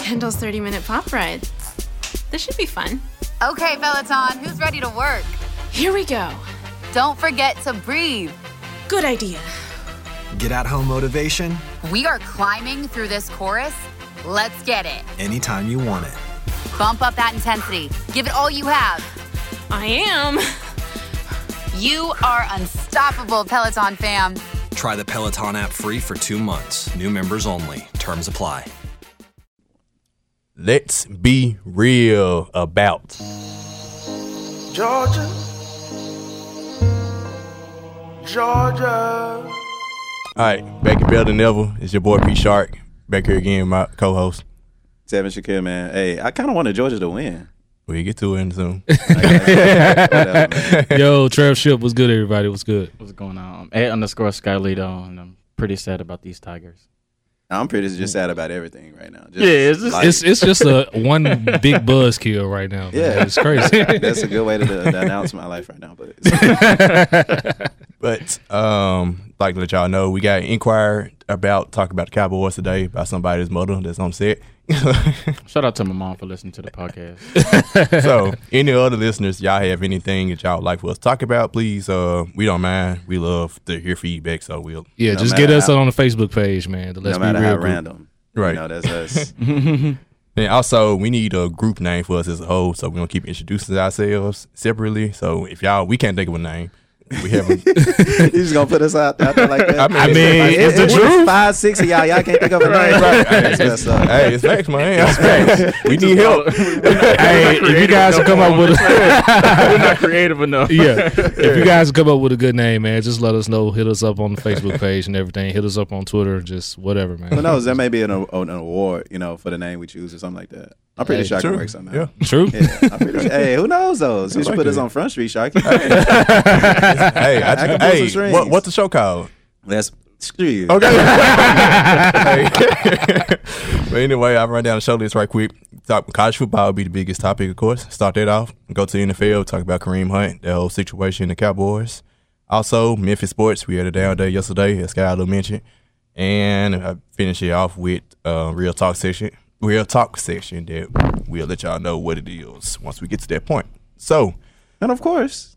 Kendall's 30 minute pop ride. This should be fun. Okay, Peloton, who's ready to work? Here we go. Don't forget to breathe. Good idea. Get at home motivation We are climbing through this chorus. Let's get it. anytime you want it. Bump up that intensity. Give it all you have. I am. You are unstoppable, Peloton fam. Try the Peloton app free for two months. New members only. Terms apply. Let's be real about. Georgia. Georgia. All right, back in better than ever. It's your boy P Shark back here again, my co-host. Seven Shaquille, man. Hey, I kind of wanted Georgia to win. We get to it soon. Yo, Trev Ship was good, everybody. Was good. What's going on? At underscore Skylito, and I'm pretty sad about these Tigers. I'm pretty just sad about everything right now. Just Yeah, it's just- life. It's it's just a one big buzzkill right now. man. yeah, it's crazy. That's a good way to, to announce my life right now. But it's, But um, like to let y'all know, we got inquired about talk about the Cowboys today by somebody's mother that's on set. Shout out to my mom for listening to the podcast. so any other listeners, y'all have anything that y'all would like for us to talk about, please. Uh, we don't mind. We love to hear feedback, so we'll yeah, No just get us how- on the Facebook page, man. The Let's no matter be real how group. random, Right. You know, that's us. And also, we need a group name for us as a whole, so we're gonna keep introducing ourselves separately. So if y'all, we can't think of a name. We haven't. you just gonna put us out, out there like that? I mean, I mean, Like, it's the it- truth. Five, six of y'all, y'all can't think of a name. right. That's messed up. hey, it's facts, man. It's facts. We need help. Hey, if you guys can come up with a We're not creative enough. yeah, if you guys can come up with a good name, man, just let us know. Hit us up on the Facebook page and everything. Hit us up on Twitter, just whatever, man. Who knows? There may be an, an award, you know, for the name we choose or something like that. I'm pretty Hey, sure I can true. work something Yeah. True. Yeah, I'm pretty sure. Hey, who knows though? You should like put us on Front Street, Sharky. hey, I, I can hey, strings. what, what's the show called? Let's screw you. Okay. But anyway, I'll run down the show list right quick. Talk college football will be the biggest topic, of course. Start that off. Go to the NFL, talk about Kareem Hunt, the whole situation in the Cowboys. Also, Memphis sports. We had a down day yesterday, as Skyler mentioned. And I finish it off with uh, real talk section. Real talk section that we'll let y'all know what it is once we get to that point. So, And of course,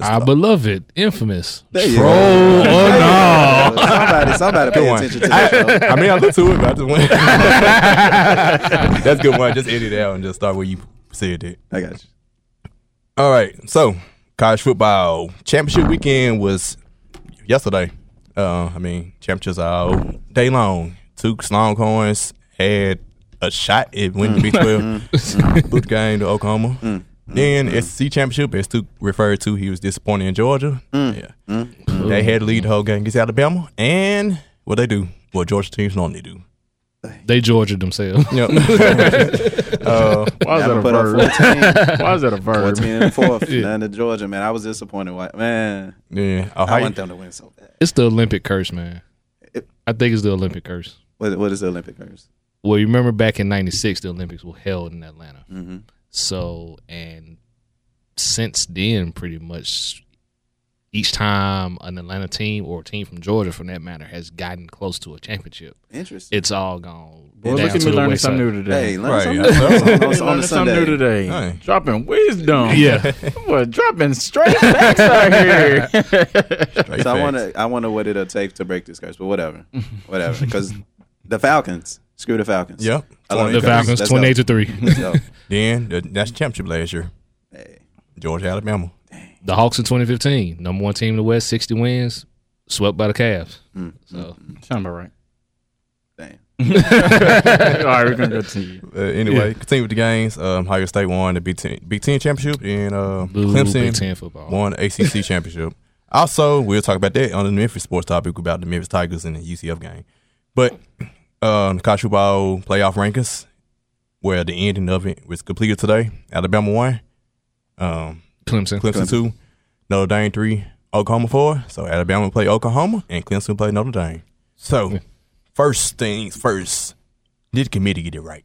Our beloved, infamous There you troll go. or no. go. somebody, somebody pay attention to that show. I mean, I looked to it, but I just went. That's a good one. Just edit it out and just start where you said it. I got you. All right. So, college football championship weekend was yesterday. Uh, I mean, championships are all day long. Two Longhorns had a shot at winning the Big 12 mm. mm. boot game to Oklahoma. Mm. Then SEC championship, as Stu referred to, he was disappointed in Georgia. Yeah. They had to lead the whole game against Alabama. And what they do, what Georgia teams normally do. They Georgia themselves. Yep. uh, Why is that Never a put up verb? Why is that a verb? 14 and the fourth. Yeah. None to Georgia, man. I was disappointed. Why- Man, yeah. I Ohio, want them to win so bad. It's the Olympic curse, man. It- I think it's the Olympic curse. What, what is the Olympic curse? Well, you remember back in '96, the Olympics were held in Atlanta. Mm-hmm. So, and since then, pretty much each time an Atlanta team or a team from Georgia, for that matter, has gotten close to a championship, Interesting. it's all gone. Boy, down look at to me learning wayside. something new today. Hey, learn Right, something yeah. on, on, on, Learning something new today. Hey. Dropping wisdom. Yeah. Boy, dropping straight facts out here. straight So I want to, I want wonder what it'll take to break this curse, but whatever, whatever. Because the Falcons, screw the Falcons. Yep. I love The. Falcons, Let's go. twenty-eight to three. Let's. Then the national championship last year, Hey, Georgia, Alabama. the Hawks in 2015, number one team in the West, 60 wins, swept by the Cavs. mm, So Sound about right. damn. All right, we're gonna continue. Uh, anyway, continue with the games. Um, Ohio State won the Big Ten, Big Ten championship, and uh, boo, Clemson Big Ten football. won the ACC championship. Also, we'll talk about that on the Memphis sports topic about the Memphis Tigers and the UCF game. But uh, the college football playoff rankings, where the ending of it was completed today. Alabama won, um, Clemson. Clemson, two, Notre Dame three, Oklahoma four. So Alabama play Oklahoma and Clemson play Notre Dame. So first things first, did the committee get it right?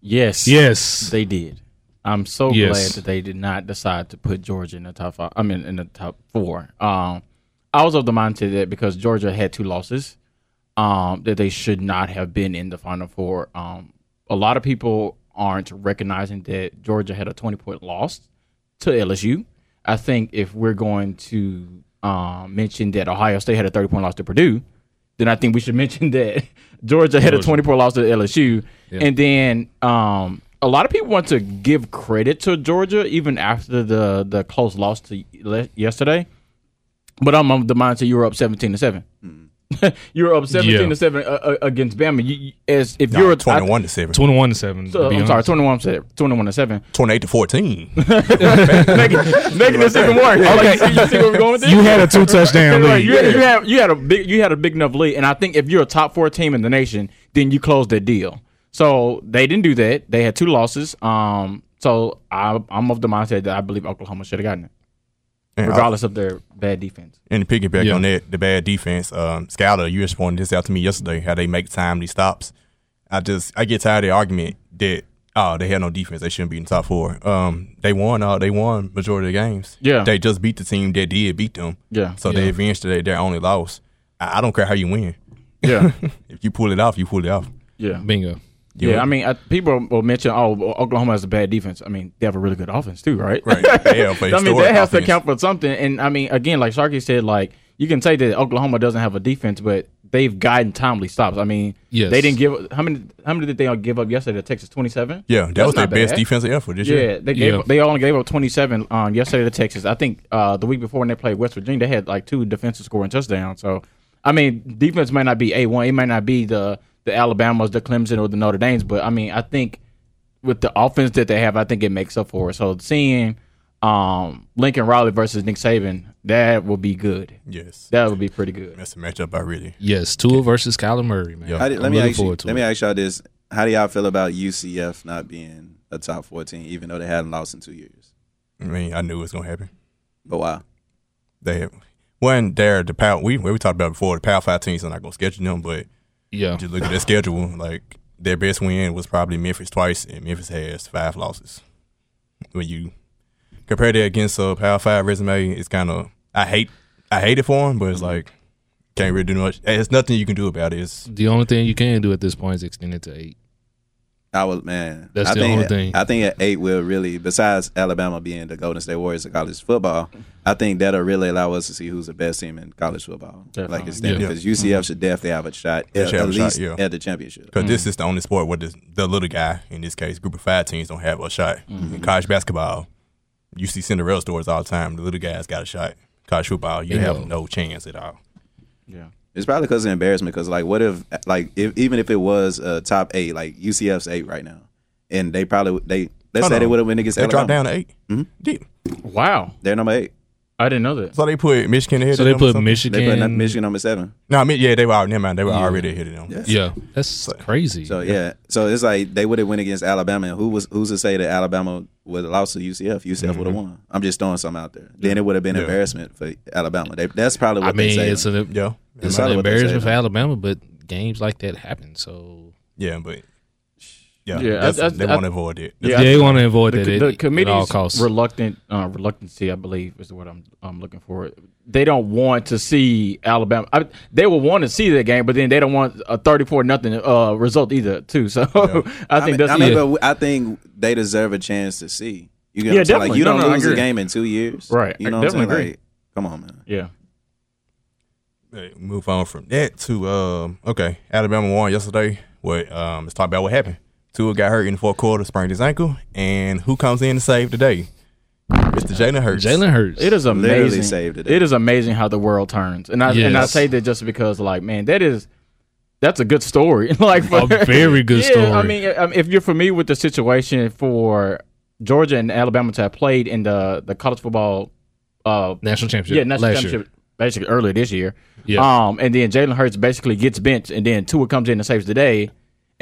Yes. Yes. They did. I'm so Yes. glad that they did not decide to put Georgia in the top five. I mean, in the top four. Um, I was of the mindset that because Georgia had two losses, um, that they should not have been in the Final Four. Um, a lot of people aren't recognizing that Georgia had a 20 point loss to LSU. I think if we're going to um, mention that Ohio State had a 30 point loss to Purdue, then I think we should mention that Georgia had a 20 point loss to LSU. And then um, a lot of people want to give credit to Georgia even after the, the close loss to yesterday. But I'm of the mindset you were up 17 to 7. you were up 17 Yeah. to 7 uh, uh, against Bama. You, you- as if Nah, you're twenty one to seven. 21 to 7. So, to be I'm sorry, 21 to 21 to 7. 28 to 14. making, making this even worse. Okay, you, you see where we're going with this? You had a two touchdown Right, lead. you, you had you had a big you had a big enough lead, and I think if you're a top four team in the nation, then you close the deal. So they didn't do that. They had two losses. Um, so I, I'm of the mindset that I believe Oklahoma should have gotten it, And, uh, regardless of their bad defense. And to piggyback Yeah. on that, the bad defense, um, Scouter, you just pointed this out to me yesterday, how they make timely stops. I just, I get tired of the argument that, oh, they had no defense, they shouldn't be in the top four. Um, they won, uh, they won majority of the games. Yeah. They just beat the team that did beat them. Yeah. So they Yeah. advanced to their, their only loss. I, I don't care how you win. Yeah, If you pull it off, you pull it off. yeah, Bingo. Yeah. I mean, I, people will mention, oh, Oklahoma has a bad defense. I mean, they have a really good offense too, right? Right. Yeah, I mean, that has to offense. count for something. And I mean, again, like Sharky said, like you can say that Oklahoma doesn't have a defense, but they've gotten timely stops. I mean, Yes. they didn't give how many how many did they give up yesterday to Texas? Twenty seven. Yeah, that was their best defensive effort this Yeah, year. they gave Yeah. they only gave up twenty seven um, yesterday to Texas. I think uh, the week before when they played West Virginia, they had like two defensive scoring touchdowns. So I mean, defense might not be a one. It might not be the the Alabamas, the Clemson, or the Notre Dames, but I mean, I think with the offense that they have, I think it makes up for it. So seeing um, Lincoln Riley versus Nick Saban, that will be good. Yes. That would be pretty good. That's a matchup I really. Yes, Tua versus Kyler Murray, man. Yeah. How do- I'm let me looking ask you, forward to let it. me ask y'all this: How do y'all feel about UCF not being a top fourteen, even though they hadn't lost in two years? I mean, I knew it was gonna happen. But why? They have one there. The power we we talked about before. The Power Five teams are not gonna schedule them, but Yeah. just look at their schedule. Like their best win was probably Memphis twice, and Memphis has five losses. When you compare that against a Power Five resume, it's kind of I hate I hate it for them, but it's mm-hmm. like can't really do much. There's nothing you can do about it. It's The only thing you can do at this point is extend it to eight. I was man. That's I the think, only thing. I think at eight will really, besides Alabama being the Golden State Warriors of college football, I think that'll really allow us to see who's the best team in college football. Definitely. Like it's Yeah. because UCF should definitely have a shot, They at, at a shot, least yeah. at the championship. because this is the only sport where the, the little guy, in this case, group of five teams, don't have a shot. Mm-hmm. In college basketball, you see Cinderella stories all the time. The little guys got a shot. College football, you Bingo. have no chance at all. Yeah. It's probably because of embarrassment. Because like, what if like if, even if it was uh, top eight, like UCF's eight right now, and they probably they let's Hold say they would have won against They dropped down to 8 Mhm. Deep. Wow, They're number eight. I didn't know that. So they put Michigan ahead. So of they them or put something? Michigan. They put Michigan number seven. No, I mean, yeah, they were. out- Never mind, they were already ahead of them. Yes. Yeah, that's crazy. So yeah, so it's like they would have went against Alabama, and who was who's to say that Alabama would have lost to UCF? UCF mm-hmm. would have won. I'm just throwing something out there. Then it would have been Yeah. embarrassment for Alabama. They, that's probably what I mean, they say. it's an Yeah, it's probably an what they say, embarrassment for though. Alabama, but games like that happen. So yeah, but yeah, Yeah, I- I- they I- want to avoid it. Yeah, they want to avoid the, that the at, at all committee's costs. reluctant uh, reluctancy, I believe, is what I'm I'm looking for. They don't want to see Alabama. I, they will want to see that game, but then they don't want a 34 nothing uh, result either, too. So I think mean, that's I mean, Yeah. but I think they deserve a chance to see. You get Yeah, what Like you No, don't no, I lose a game in two years, Right. You I know what I'm saying? definitely agree. Like, come on, man. yeah. Hey, move on from that to um okay Alabama won yesterday. What um let's talk about what happened. Tua got hurt in the fourth quarter, sprained his ankle, and who comes in to save the day? Mr. Jalen Hurts. Jalen Hurts. It is Literally amazing. saved it. It is amazing how the world turns, and I and I say that just because, like, man, that is that's a good story. like, for, A very good yeah, story. I mean, if you're familiar with the situation for Georgia and Alabama to have played in the the college football, uh, national championship. yeah, national last championship, basically earlier this year. Yeah. Um, and then Jalen Hurts basically gets benched, and then Tua comes in and saves the day,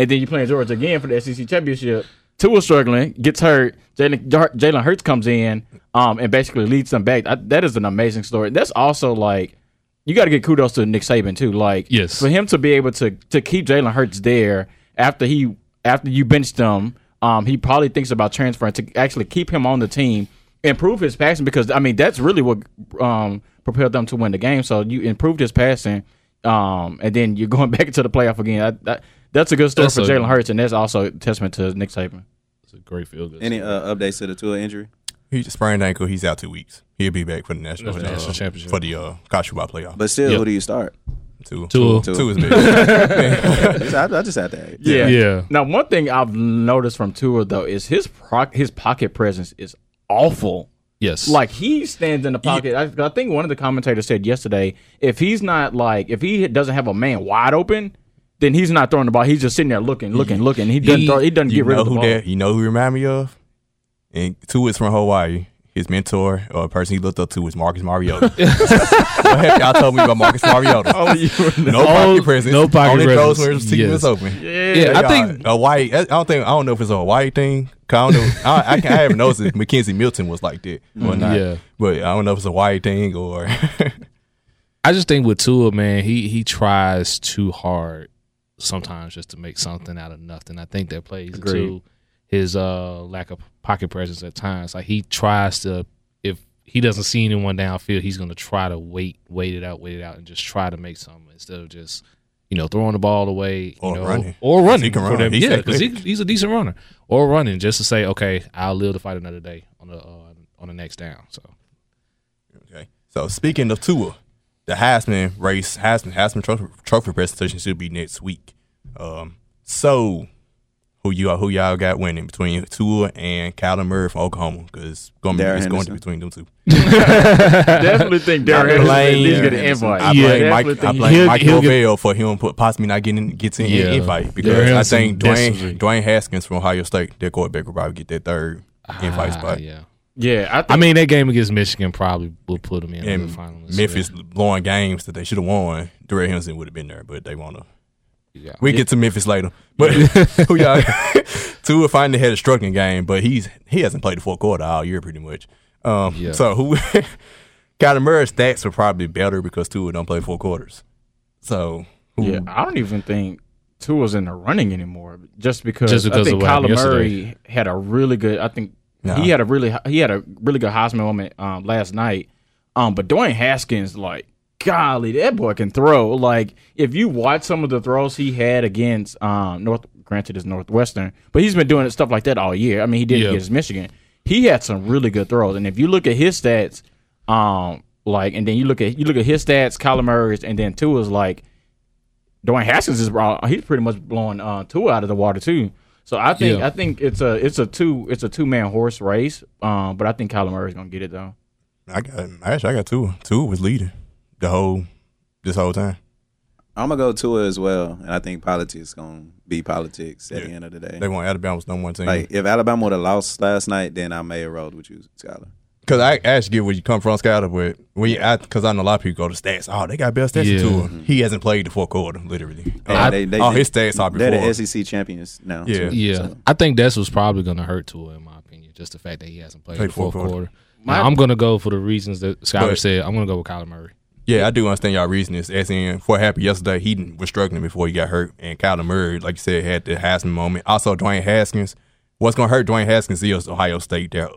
and then you playing Georgia again for the SEC championship. Tua's struggling, gets hurt. Jalen Jalen Hurts comes in, um, and basically leads them back. I, that is an amazing story. That's also like you got to get kudos to Nick Saban too. Like, Yes. for him to be able to to keep Jalen Hurts there after he after you benched him, um, he probably thinks about transferring to actually keep him on the team, improve his passing because I mean that's really what um propelled them to win the game. So you improved his passing, um, and then you're going back into the playoff again. That, that, that's a good story That's for a- Jalen Hurts, and that's also a testament to Nick Saban. It's a great field. Any uh, updates to the Tua injury? He sprained ankle. He's out two weeks. He'll be back for the national, For the uh, championship. for the uh, college football playoff. But still, Yep. who do you start? two, Tua. two, two is big. I, I just had that. ask. Yeah. Yeah. Now, one thing I've noticed from Tua though is his pro- his pocket presence is awful. Yes. Like he stands in the pocket. I, I think one of the commentators said yesterday, if he's not like if he doesn't have a man wide open, then he's not throwing the ball. He's just sitting there looking, looking, looking. He doesn't He- throw, he doesn't get rid of the who ball. that? You know who he remind me of? And Tua is from Hawaii. His mentor or a person he looked up to was Marcus Mariota. what have y'all told me about Marcus Mariota? Oh, Only no Oh, pocket presence. no pocket Only throws when presence. his team Yes. is open. yeah, I think a white. I don't think. I don't know if it's a white thing. I don't know. I, I, can, I haven't noticed if McKenzie Milton was like that or mm-hmm. not. Yeah. But I don't know if it's a white thing or. I just think with Tua, man, he he tries too hard sometimes just to make something out of nothing. I think that plays Agreed. into his uh lack of pocket presence at times. Like he tries to if he doesn't see anyone downfield, he's gonna try to wait, wait it out, wait it out, and just try to make something instead of just you know throwing the ball away, you Or know, running. or running. He can run. them. He's yeah, because he, he's a decent runner, or running just to say, okay, I'll live to fight another day on the uh, on the next down. So Okay. So speaking of Tua, the Heisman race, Heisman Heisman trophy, trophy presentation should be next week. Um, so who you who y'all got winning between Tua and Kyler Murray from Oklahoma? Because going Darrell it's going to be between them two. definitely think Darrell Henderson at least get an invite. I Yeah, blame Mike. definitely I think blame he'll- Mike he'll get- for him put, possibly not getting gets in Yeah. invite because Darrell I think Henderson, Dwayne definitely. Dwayne Haskins from Ohio State, their quarterback, will probably get that third invite ah, spot. yeah. Yeah, I, think I mean, that game against Michigan probably would put them in And as a finalist. Memphis blowing games that they should have won. Darrell Henderson would have been there, but they want to. Yeah. We get to Memphis later, but who y'all? Tua finally had a struggling game, but he's he hasn't played the fourth quarter all year pretty much. Um, Yeah. So who? Kyler Murray's stats are probably better because Tua don't play four quarters. So who? yeah, I don't even think Tua's in the running anymore, just because, Just because I think of what happened Kyler yesterday. Had a really good. I think He had a really he had a really good Heisman moment um, last night. Um, but Dwayne Haskins, like, golly, that boy can throw. Like, if you watch some of the throws he had against um, North, granted it's Northwestern, but he's been doing stuff like that all year. I mean, he did it Yeah. against Michigan. He had some really good throws, and if you look at his stats, um, like, and then you look at you look at his stats, Kyler Murray's, and then Tua's like. Dwayne Haskins is uh, he's pretty much blowing uh, Tua out of the water too. So I think Yeah. I think it's a it's a two it's a two man horse race. Um, but I think Kyler Murray's gonna get it though. I got actually I got Tua. Tua was leading the whole this whole time. I'm gonna go Tua as well, and I think politics gonna be politics at Yeah. the end of the day. They want Alabama's number one team. Like if Alabama would have lost last night, then I may have rolled with you, Skyler. Because I actually get where you come from, Skyler, but when you, because I know a lot of people go to stats. Oh, they got best stats Yeah. in He hasn't played the fourth quarter, literally. And Uh, they- they- all his stats are They're before. the SEC champions now. Yeah. too, Yeah, so. I think that's what's probably going to hurt Tua, in my opinion. Just the fact that he hasn't played, Played the fourth fourth quarter. quarter. Now, I'm going to go for the reasons that Skyler But- said. I'm going to go with Kyler Murray. Yeah, I do understand y'all reasoning. As in, for what happened yesterday, he was struggling before he got hurt, and Kyler Murray, like you said, had the Heisman moment. Also, Dwayne Haskins. What's going to hurt Dwayne Haskins is Ohio State. There,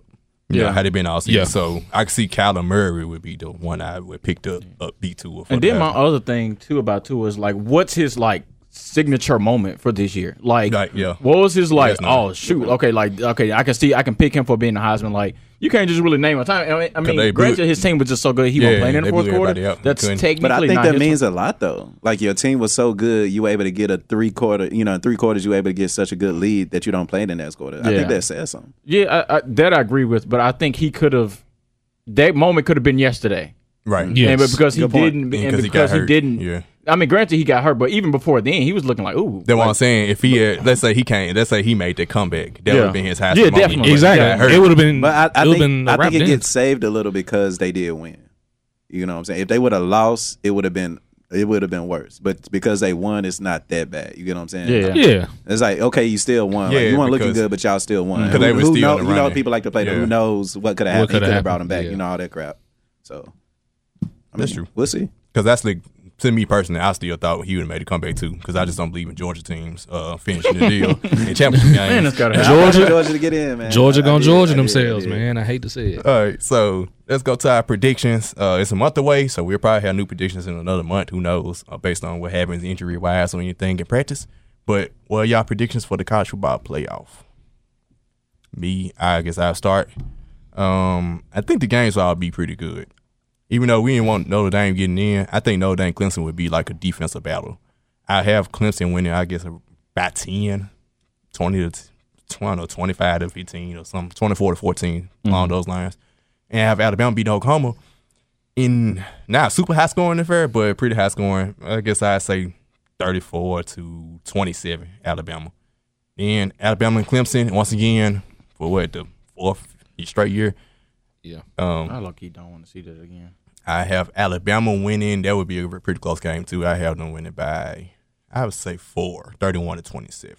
you know, Yeah. had it been all season. Yeah. So I could see Kyler Murray would be the one I would picked up, up B two. And then my other thing too about Tua is like, what's his like signature moment for this year? Like, Like, yeah. what was his like? Oh shoot, okay, like okay, I can see I can pick him for being a Heisman. Like, you can't just really name a time. I mean, I mean granted, blew- his team was just so good he Yeah, wasn't playing in the fourth quarter. everybody. That's Couldn't- technically But I think not that his means a lot though. Like your team was so good, you were able to get a three quarter. You know, in three quarters, you were able to get such a good lead that you don't play in the next quarter. I think that says something. Yeah, I, I, that I agree with, but I think he could have. That moment could have been yesterday. Right. Yeah. And but because he Good point. didn't, And and 'cause he because got he, hurt. didn't. Yeah. I mean, granted, he got hurt, but even before then, he was looking like, ooh. That's what I'm saying. If he had, let's say he can't, let's say he made the comeback, that Yeah. would have been his Heisman Yeah, moment. definitely. But he Exactly. got hurt. It would have been. But I, I it would have think been I a wrap think it then. gets saved a little because they did win. You know what I'm saying? If they would have lost, it would have been it would have been worse. But because they won, it's not that bad. You get what I'm saying? Yeah. Yeah. It's like okay, you still won. Like, Yeah, you weren't looking because- good, but y'all still won. Because they Who- were who still know, in the You know, running. people like to play. the Yeah. Who knows what could have What happened? He coulda could have brought him happened, back. yeah. You know all that crap. So I That's mean, true. We'll see. Because that's the to me personally, I still thought he would have made a comeback too because I just don't believe in Georgia teams uh, finishing the deal in championship games. Man, it's gotta happen. Georgia- Georgia to get in, man. Georgia I gonna did, Georgia I did, I themselves, did. man. I hate to say it. All right, so let's go to our predictions. Uh, it's a month away, so we'll probably have new predictions in another month. Who knows? Uh, based on what happens injury wise or anything in practice. But what are y'all predictions for the college football playoff? Me, I guess I'll start. Um, I think the games will all be pretty good. Even though we didn't want Notre Dame getting in, I think Notre Dame Clemson would be like a defensive battle. I have Clemson winning, I guess, about 10, 20 to 20 or 25 to 15 or something, 24 to 14 mm-hmm. along those lines. And have Alabama beat Oklahoma in not super high scoring affair, but pretty high scoring. I guess I'd say 34 to 27 Alabama. Then Alabama and Clemson once again for what the fourth straight year. Yeah. Um, I lucky don't want to see that again. I have Alabama winning. That would be a pretty close game too. I have them winning by I would say four, 31 to 27.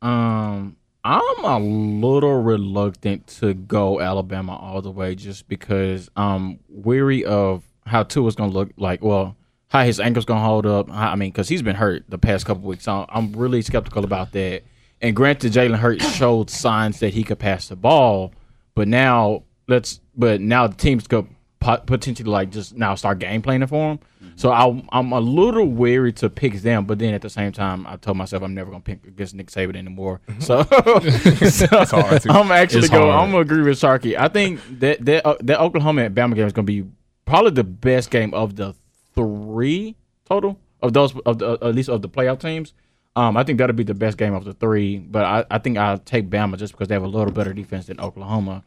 Um, I'm a little reluctant to go Alabama all the way just because I'm weary of how Tua's gonna look like. Well, how his ankle's gonna hold up. How, I mean, because he's been hurt the past couple weeks. So I'm really skeptical about that. And granted, Jalen Hurts showed signs that he could pass the ball, but now let's. But now the teams could pot- potentially like just now start game planning for him. So I, I'm a little wary to pick them, but then at the same time, I told myself I'm never gonna pick against Nick Saban anymore. So, so hard I'm actually It's going. hard. I'm gonna agree with Sharky. I think that that uh, that Oklahoma and Bama game is gonna be probably the best game of the three total of those of the at least of the playoff teams. Um, I think that'll be the best game of the three, but I, I think I'll take Bama just because they have a little better defense than Oklahoma.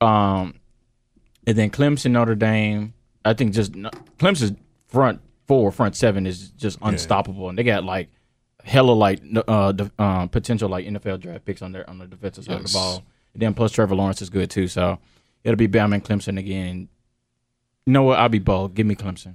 Um, and then Clemson, Notre Dame. I think just Clemson's front four, front seven is just unstoppable, and they got like hella like uh, the, uh potential like NFL draft picks on their on the defensive side of the ball. And then plus Trevor Lawrence is good too, so it'll be Bama and Clemson again. You know what? I'll be bold. Give me Clemson.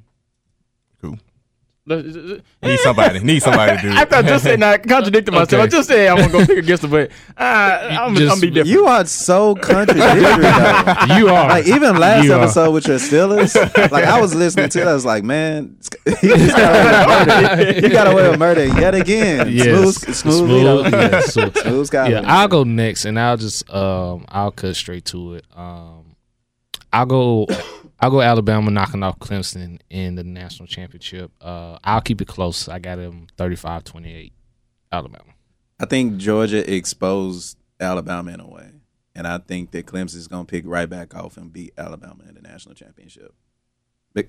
Cool. Let's- Need somebody. Need somebody to do I it. thought just saying I contradicted myself. I Okay. just said I'm gonna go pick against them, but uh, I'm, Just- I'm be different. You are so contradictory. though. You are. Like even last You are. episode with your Steelers, like I was listening to it, I was like, man, he just got away with murder. He got away with murder yet again. Yes. Smooth, smooth, leader. yes. So- smooth Scott. yeah, I'll go next, and I'll just um I'll cut straight to it. Um, I'll go I'll go Alabama knocking off Clemson in the national championship. Uh, I'll keep it close. I got them 35-28 Alabama. I think Georgia exposed Alabama in a way, and I think that Clemson is going to pick right back off and beat Alabama in the national championship.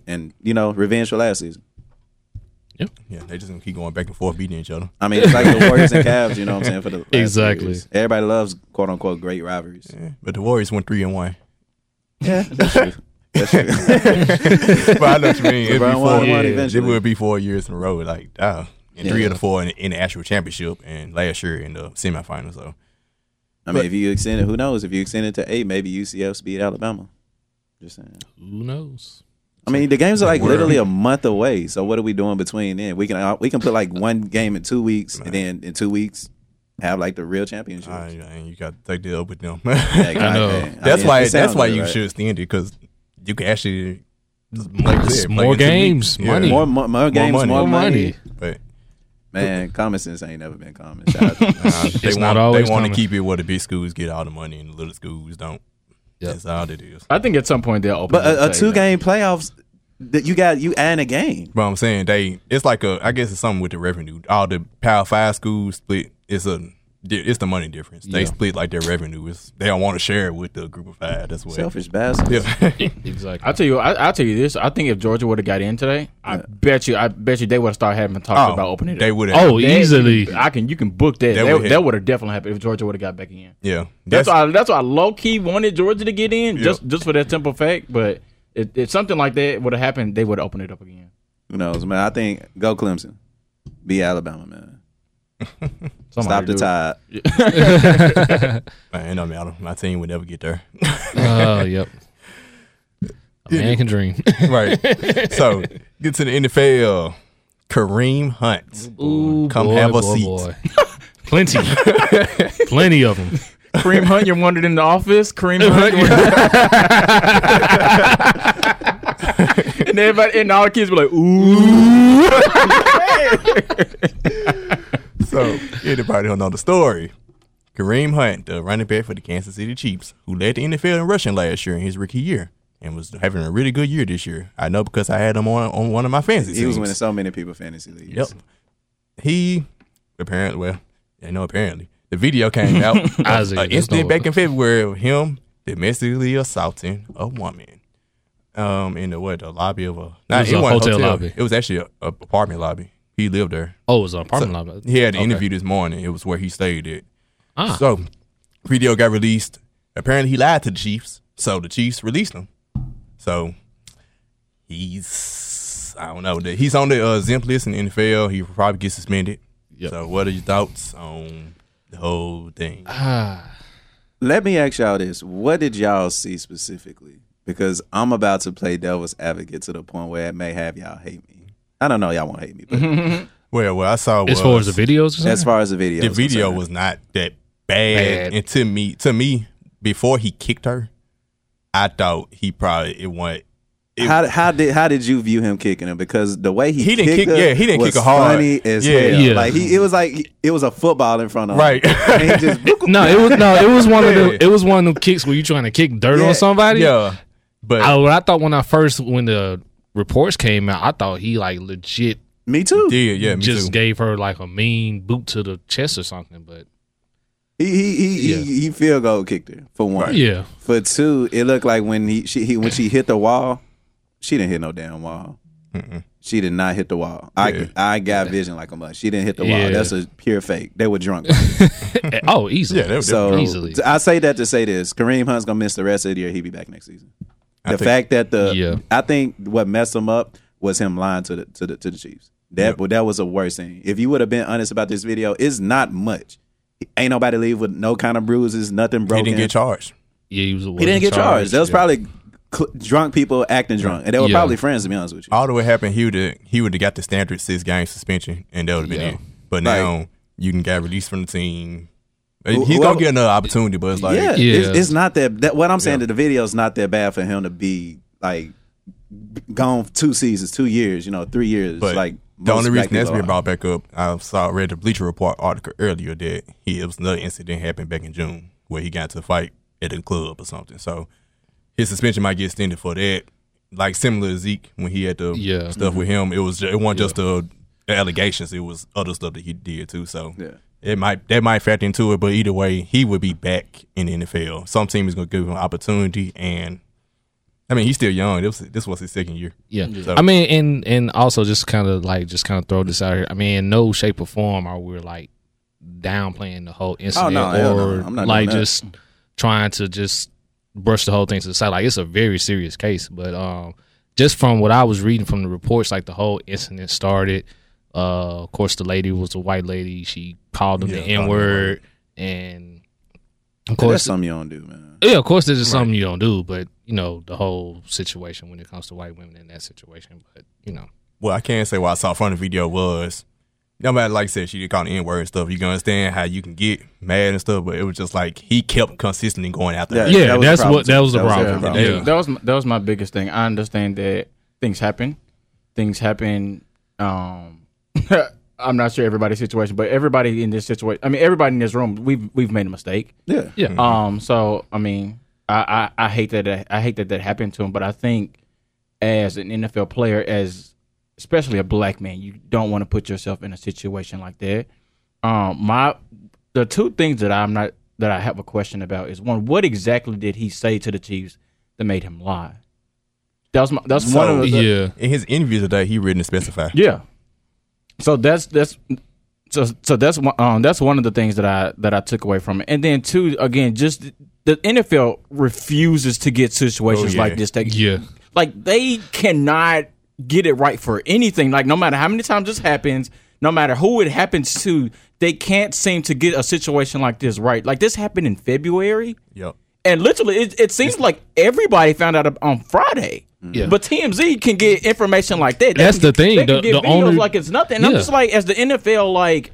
And you know, revenge for last season. Yep. Yeah, they just gonna keep going back and forth beating each other. I mean, it's like the Warriors and Cavs. You know what I'm saying? For the last Exactly. years. Everybody loves quote unquote great rivalries. Yeah, but the Warriors went three and one. Yeah, that's true. That's true. but I know what you mean. It'd be LeBron won four, one it would be four years in a row. Like, ah, and three Yeah. of the four in, in the actual championship, and last year in the semifinals. So I mean, if you extend it, who knows? If you extend it to eight, maybe UCF beat Alabama. Just saying. Who knows? I mean, the games are like literally a month away. So what are we doing between then? We can uh, we can put like one game in two weeks, and then in two weeks have like the real championship. I, and you got to take the up with them. Like, I know. hey, that's mean, why. That's why you right? should extend it because you can actually like you said, More in games, weeks. money. More, more, more games, money. more, More money. money. But Man, common sense ain't never been common. Shout out to them. they It's want not always they want to keep it where the big schools get all the money and the little schools don't. Yep. That's all it is. I think at some point they'll open. but a, a two game playoffs that you got you add a game. But I'm saying they, it's like a, I guess it's something with the revenue. All the Power Five schools split. It's a, it's the money difference. They Yeah. split like their revenue. It's, they don't want to share it with the group of five. That's what. Selfish bastards. Yeah. Exactly. I'll tell you. I, I'll tell you this. I think if Georgia would have got in today, I bet you. I bet you they would have started having talks Oh, about opening it. they up. would. oh, That- easily. I can. You can book that. That That, would that, would have definitely happened if Georgia would have got back in. yeah. That's, That's, why. That's why I low key wanted Georgia to get in, Yeah. just just for that simple fact. But if, if something like that would have happened, they would have opened it up again. Who knows, man? I think go Clemson, be Alabama, man. Stop the do it. tide. man, it don't matter. My team would never get there. Oh, yep. A man can dream. right. So get to the NFL. Kareem Hunt. Ooh, Come boy, have a boy, seat. boy. Plenty. Plenty of them. Kareem Hunt, you're wondering in the office. Kareem Hunt, you're and everybody and all the kids were like, "Ooh." So, anybody don't know the story. Kareem Hunt, the running back for the Kansas City Chiefs, who led the NFL in rushing last year in his rookie year and was having a really good year this year. I know because I had him on, on one of my fantasy leagues. He was winning so many people fantasy leagues. Yep. He apparently, well, I know apparently the video came out. Isaac, an there's incident back in February of him domestically assaulting a woman. Um, in the what the lobby of a not was it a wasn't hotel lobby. It was actually a, a apartment lobby. He lived there. Oh, it was an apartment So, lobby. He had an Okay. interview this morning. It was where he stayed at. Ah. So, video got released. Apparently, he lied to the Chiefs. So the Chiefs released him. So he's I don't know. He's on the uh, exempt list in the NFL. He probably get suspended. Yep. So, what are your thoughts on the whole thing? Ah. Let me ask y'all this: What did y'all see specifically? Because I'm about to play devil's advocate to the point where it may have y'all hate me. I don't know, y'all won't hate me, but Well, what I saw As far as the videos, or as far as the video, the is video concerned. was not that bad. Bad. And to me, to me, before he kicked her, I thought he probably it went. It, how how did how did you view him kicking him? Because the way he He didn't kicked kick- her yeah, he didn't was kick her hard. Funny as Yeah. hell. Yeah. Like he, it was like it was a football in front of him. Right. And he just no, it was no, it was one of Yeah. the it was one of them kicks where you trying to kick dirt Yeah. on somebody. yeah, but I, what I thought when I first when the reports came out, I thought he like legit me too. did yeah, me just too. gave her like a mean boot to the chest or something. But He he he, Yeah. he he field goal kicked her for one. yeah, For two, it looked like when he she he when she hit the wall, she didn't hit no damn wall. She did not hit the wall. I Yeah. I got vision like a must. She didn't hit the wall. That's a pure fake. They were drunk. oh easily. Yeah, they- they- so Easily. I say that to say this: Kareem Hunt's gonna miss the rest of the year. He'll be back next season. I The think- fact that the Yeah. I think what messed him up was him lying to the to the to the Chiefs. That Yep. that was the worst thing. If you would have been honest about this video, it's not much. Ain't nobody leave with no kind of bruises, nothing broken. he didn't get charged. yeah, he was. He didn't get charged. That was probably cl- drunk people acting drunk, and they were Yeah. probably friends. To be honest with you, All the way happened, he would have he would have got the standard six game suspension, and that would have been Yeah. it. But Right. now you can get released from the team. Who- He's whoever- gonna get another opportunity, but it's like yeah, Yeah. It's, it's not that, that. What I'm saying Yeah. that the video is not that bad for him to be like gone two seasons, two years, you know, three years. But like the only reason that's people been brought back up, I saw read the Bleacher Report article earlier that he it was another incident happened back in June where he got into a fight at a club or something. So his suspension might get extended for that. Like similar to Zeke when he had the Yeah. stuff with mm-hmm. him, it was it wasn't just the allegations; it was other stuff that he did too. So Yeah. It might that might factor into it. But either way, he would be back in the NFL. Some team is gonna give him an opportunity, and I mean he's still young. This was, this was his second year. Yeah. So- I mean, and and also just kind of like just kind of throw this out here. I mean, in no shape or form are we like downplaying the whole incident no, hell no. or I'm not like just trying to just brush the whole thing to the side. Like it's a very serious case, but um, just from what I was reading from the reports, like the whole incident started. Uh, of course, the lady was a white lady. She called him Yeah, the N word, and of That's course, something you don't do, man. yeah, of course, this is something you don't do, but you know the whole situation when it comes to white women in that situation. But you know, well, I can't say what I saw from the video was. No matter, like I said, she did call the N word and stuff. You can understand how you can get mad and stuff, but it was just like he kept consistently going after her. Yeah, Yeah, that was the that's problem what- too. that was the That problem. the Yeah. Yeah, that was that was my biggest thing. I understand that things happen, things happen. Um, I'm not sure everybody's situation, but everybody in this situation. I mean, everybody in this room, we've we've made a mistake. Yeah. yeah, Um, so I mean, I, I I hate that I hate that that happened to him, but I think as an NFL player, as especially a black man, you don't want to put yourself in a situation like that. Um, my the two things that I'm not that I have a question about is one, what exactly did he say to the Chiefs that made him lie? That was my, that's one of the, yeah, In his interview today, he written to specify. yeah. So that's that's so so that's one um that's one of the things that I that I took away from it. And then two again, just the NFL refuses to get situations Oh, yeah. like this. That, yeah, like they cannot get it right for anything. Like no matter how many times this happens, no matter who it happens to, they can't seem to get a situation like this right. Like this happened in February. Yep. And literally, it, it seems like everybody found out on Friday. Yeah. But TMZ can get information like that. They That's can the thing. They can The- get the videos only- like it's nothing. And I'm just like, as the NFL, like,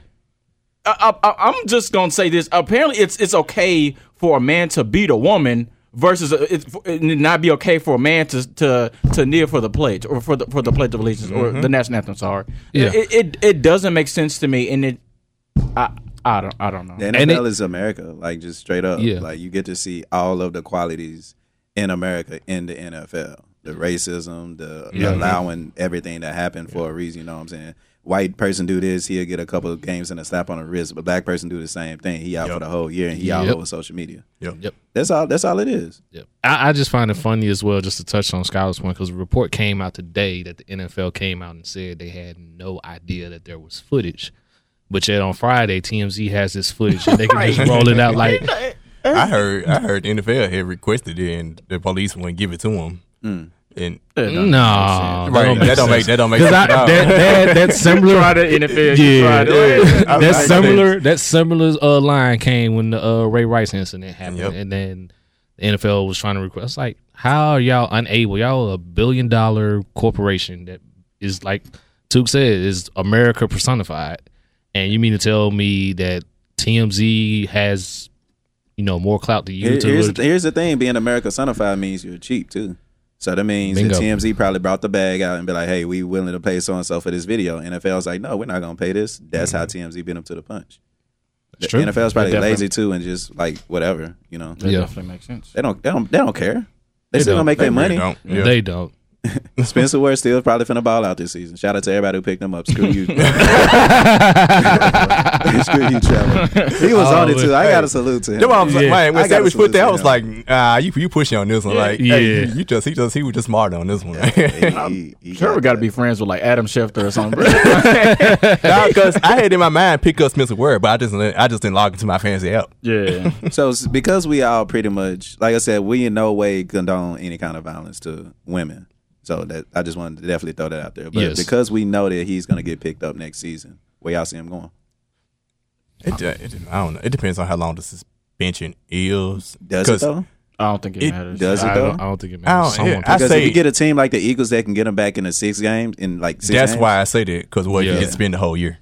I, I, I'm just gonna say this. Apparently, it's it's okay for a man to beat a woman, versus uh, it, it not be okay for a man to to to kneel for the pledge or for the for the pledge of allegiance or the national anthem. Sorry, Yeah. it, it it doesn't make sense to me, and it I I don't I don't know. The And NFL it- is America, like just straight up. Yeah. Like you get to see all of the qualities in America in the NFL. The racism, the Yeah. allowing everything to happen for a reason. You know what I'm saying? White person do this, he'll get a couple of games and a slap on the wrist. But black person do the same thing. He out for the whole year and he all Yep. over social media. Yep. Yep. That's all. That's all it is. Yep. I, I just find it funny as well, just to touch on Skylar's point, because a report came out today that the NFL came out and said they had no idea that there was footage. But yet on Friday, TMZ has this footage and they can just roll it out like, I heard I heard the NFL had requested it and the police wouldn't give it to them. Mm. And no, that right, don't make that don't make that don't make 'Cause sense. I- at that, that, that's similar. Try the NFL. Yeah, try the- I was that similar that similar uh, line came when the uh, Ray Rice incident happened, Yep. and then the NFL was trying to request. Like, how are y'all unable? Y'all a billion dollar corporation that is like Took said is America personified, and you mean to tell me that TMZ has you know more clout than you? To here's, the, here's the thing: being America sonified means you're cheap too. So that means Bingo. that TMZ probably brought the bag out and be like, "Hey, we willing to pay so and so for this video." NFL's like, "No, we're not gonna pay this." That's how mm-hmm. TMZ beat them to the punch. The true. NFL's probably That lazy too, and just like whatever, you know. That Yeah. definitely makes sense. They don't, they don't, they don't care. They, They still don't. gonna make They their really money. don't. Yeah. They don't. Spencer Ware still probably finna ball out this season. Shout out to everybody who picked them up. Screw you. Screw you, Trevor. He was Oh, on it too. I hey. got to salute to him. That's what I'm saying. Yeah. Man, when I gotta Savage put that, I was like, ah, you you pushing on this one. Like, Yeah. hey, you just he just he was just smart on this one. He- he- he Trevor got to be friends with like Adam Schefter or something. because I had in my mind pick up Spencer Ware, but I just I just didn't log into my fancy app. yeah. So because we all pretty much, like I said, we in no way condone any kind of violence to women. So that I just wanted to definitely throw that out there. But Yes. because we know that he's going to get picked up next season, where y'all see him going? It, de- it I don't know. It depends on how long the suspension is. Does it 'Cause though? I don't think it, It matters. does it I though? don't, I don't think it I matters. don't- yeah, Someone I Because say- if you get a team like the Eagles that can get him back in the six games in like six That's games, why I say that because what Yeah. you get spend the whole year.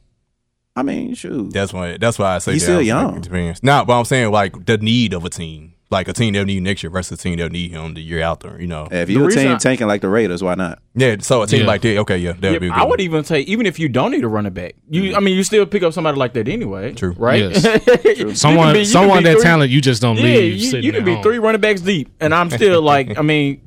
I mean, shoot. That's why. That's why I say He's that. still young. Like, it. Now, but I'm saying like the need of a team, like a team that need next year versus a team that need him the year after. You know. if you're a team I- tanking like the Raiders, why not? Yeah. So a team Yeah. like that, okay, yeah, that Yeah, would be. a good I would one. even say even if you don't need a running back, you mm-hmm. I mean you still pick up somebody like that anyway. True. right? Yes. You can Someone, be- someone that three- talent, you just don't Yeah, leave. you, you can be home. three running backs deep, and I'm still like, I mean,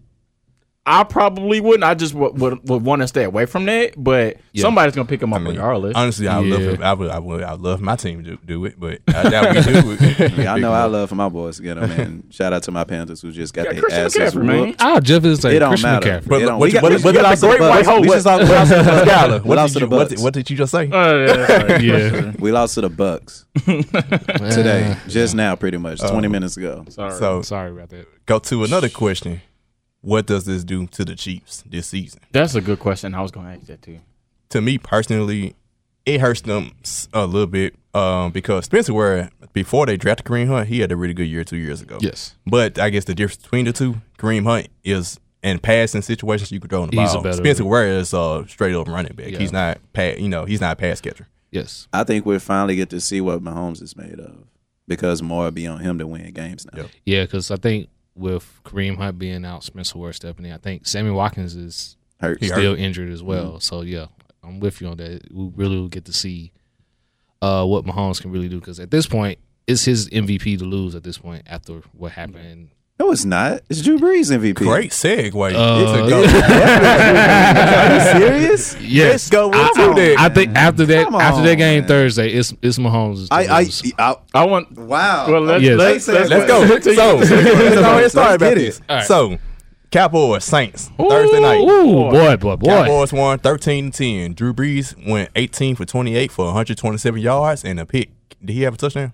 I probably wouldn't. I just would, would, would want to stay away from that, but Yeah. somebody's gonna pick him I up mean, regardless. honestly, I would love. Yeah. I would. I would. I love my team to do it, but I doubt we do it. Yeah, I know I love for my boys to get him, and shout out to my Panthers who just got Yeah, their Christian asses McCaffrey, man. whooped. Ah, Jeff is It don't Christian matter. McCaffrey. But It don't- what, we got- what, what, what, lost what, to what, what, We what, just lost- we the Bucs. What lost did you- the what did- What did you just say? Uh, yeah, yeah. We lost to the Bucs today, just now, pretty much, twenty minutes ago. Sorry. So Sorry about that. go to another question. What does this do to the Chiefs this season? That's a good question. I was gonna ask that too. To me personally, it hurts them a little bit um, because Spencer Ware, before they drafted Kareem Hunt, he had a really good year two years ago. Yes. But I guess the difference between the two, Kareem Hunt is in passing situations you can throw in the He's a ball. better- Spencer Ware is a straight up running back. Yeah. He's not pa- you know, he's not a pass catcher. Yes. I think we finally get to see what Mahomes is made of because more will be on him to win games now. Yep. Yeah, because I think with Kareem Hunt being out, Spencer Ware stepping in, I think Sammy Watkins is Hurt. He still injured as well. So yeah, I'm with you on that. We really will get to see uh, what Mahomes can really do because at this point, it's his MVP to lose. At this point, after what happened, No, it's not. It's Drew Brees MVP. Great segue. Uh, To go- Are you serious? yes, Let's go I, into that. I think after that, Come after that game man. Thursday, it's it's Mahomes. I, I. I, I want. wow. Well, let's, Yes. let's, let's, Let's go. So let's go ahead start about this. it. All right. So Cowboys Saints Thursday night. Ooh, boy, boy, boy. Cowboys won 13 10. Drew Brees went 18 for 28 for 127 yards and a pick. Did he have a touchdown?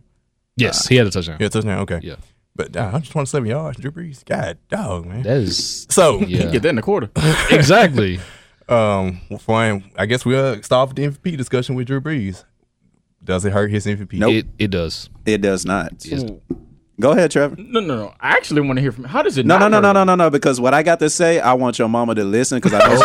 Yes, he had a touchdown. He had a touchdown. Okay. Yeah, But uh, 127 yards, Drew Brees. God, dog, man. that is So, yeah, get that in the quarter. exactly. um, fine. I guess we'll start with the MVP discussion with Drew Brees. Does it hurt his MVP? Nope. It it does. It does not. Yes. Go ahead, Trevor. No, no, no. I actually want to hear from. How does it? No, no, not no, no, hurt? no, no, no. Because what I got to say, I want your mama to listen. Because I know she's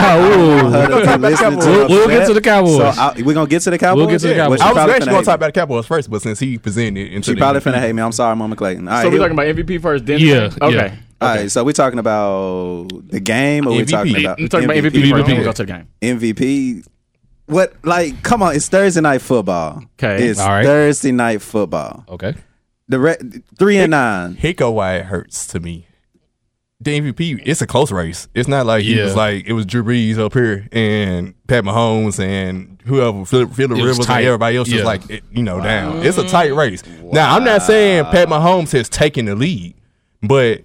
oh. her to be listening to We'll- we'll get to the Cowboys. So I, we're gonna get to the Cowboys. We'll get to the Yeah. Cowboys. Well, I was actually gonna talk about the Cowboys first, but since he presented it into She the probably finna hate me. I'm sorry, Mama Clayton. All right, So we're talking about MVP first, then Yeah, Okay. yeah. all right, so we're talking about the game, or we're MVP. talking about We're talking about MVP, first. MVP. then We'll go to the game. MVP. What like? Come on, it's Thursday night football. Okay. it's All right. Thursday night football. Okay. The re- three and nine. Hicko why it hurts to me. The MVP, it's a close race. It's not like he Yeah. was like it was Drew Brees up here and Pat Mahomes and whoever Philip Philip It Rivers tight. and everybody else Yeah. was like it- you know down. It's a tight race. Now I'm not saying Pat Mahomes has taken the lead, but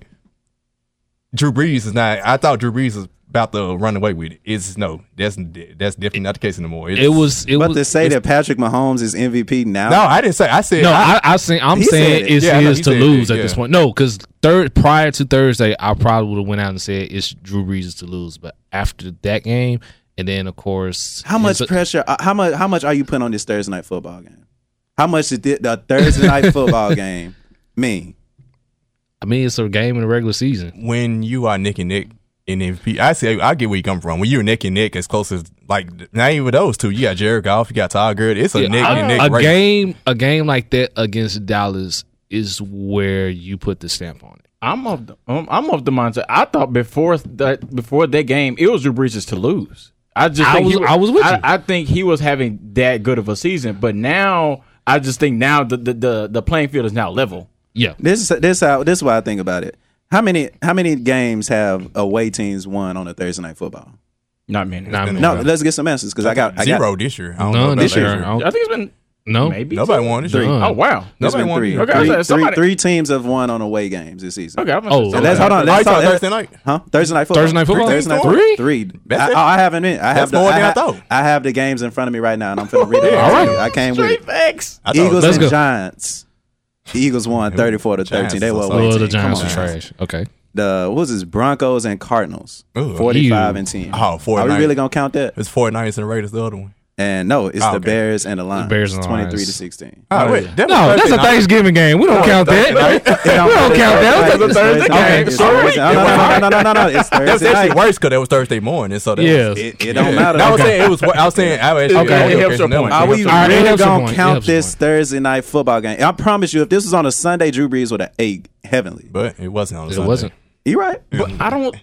Drew Brees is not. I thought Drew Brees was about to run away with it. It's no, that's that's definitely not the case anymore. It's, It was. It But was. to say that Patrick Mahomes is MVP now, no. I didn't say. I said No, I, I, I saying I'm saying it. it's Yeah, his to lose it, at this point. No, because third prior to Thursday, I probably would have went out and said it's Drew Brees to lose. But after that game, and then of course, how much his- pressure? uh, How much? How much are you putting on this Thursday night football game? How much did the, the Thursday night football game mean? I mean, it's a game in the regular season. when you are neck and neck in MVP, I say I get where you come from. When you're neck and neck, as close as like not even those two. You got Jared Goff, you got Todd Gurley. It's a Yeah, neck I- and neck a race. game, a game like that against Dallas is where you put the stamp on it. I'm of the um, I'm of the mindset. I thought before that before that game, it was Drew Brees to lose. I just I think was- he, I was with I, you. I think he was having that good of a season, but now I just think now the the the, the playing field is now level. Yeah, This is this how this is what I think about it. How many how many games have away teams won on a Thursday night football? Not many. Not many. No, let's get some answers because I got I got zero this year. I don't know none about this that year. year. I don't- I think it's been No, maybe Nobody two? won this Three. year. Oh wow. It's Nobody been won three. this year. Okay, I Three- said somebody- three- three teams have won on away games this season. Okay, I'm Oh, So let's hold on. Oh, you Let's talk, talking let's- Thursday night? Huh? Thursday night football. Thursday night football? Thursday night Three? football. Three. That's I, it? I haven't been. I have That's the, more I, than I ha- thought. I have the games in front of me right now, and I'm finna read it. Yeah, off all to you. right. I came with Straight it. facts. I thought Eagles Let's and go. Giants. The Eagles won 34 to 13. They were so away oh, the Come Giants on. trash. Okay, The what was this? Broncos and Cardinals. Ooh. 45 Ew. and 10. Oh, Are we really gonna count that? It's 49ers and the Raiders, the other one. And no, it's Oh, the okay. Bears and the Lions. Bears and the 23 Lions. to 16. Oh, wait, that no, that's a night. Thanksgiving game. We don't count that. We don't count that. That's a Thursday game. It's Sorry. Thursday- No, no, no, no, no, no, no. It's That was Thursday actually night. worse because that was Thursday morning. So that Yeah. was, It, it don't matter. I was saying it was. I was saying. I was Okay, it helps your point. Are we All right, it really gonna count this. Thursday night football game? I promise you, if this was on a Sunday, Drew Brees would have ate heavenly. But it wasn't on. It Sunday. It wasn't. You right? But I don't.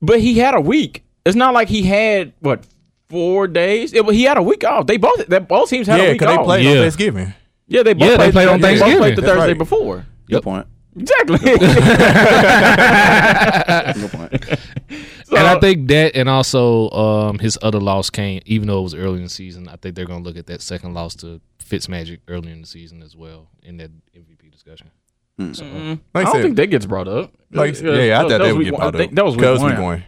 But he had a week. It's not like he had what four days. It, he had a week off. They both. They, both teams had Yeah, a week because they off. played Yeah. on Thanksgiving. yeah, they both Yeah, they played, played on They both played the That's Thursday right. before. Good point. Exactly. Good point. So- and I think that, and also um, his other loss came, even though it was early in the season. I think they're going to look at that second loss to Fitzmagic early in the season as well in that MVP discussion. Mm, I Like don't said, think that gets brought up. like, Yeah, yeah, I thought that they was would week get one. brought I think up. That was week Because one.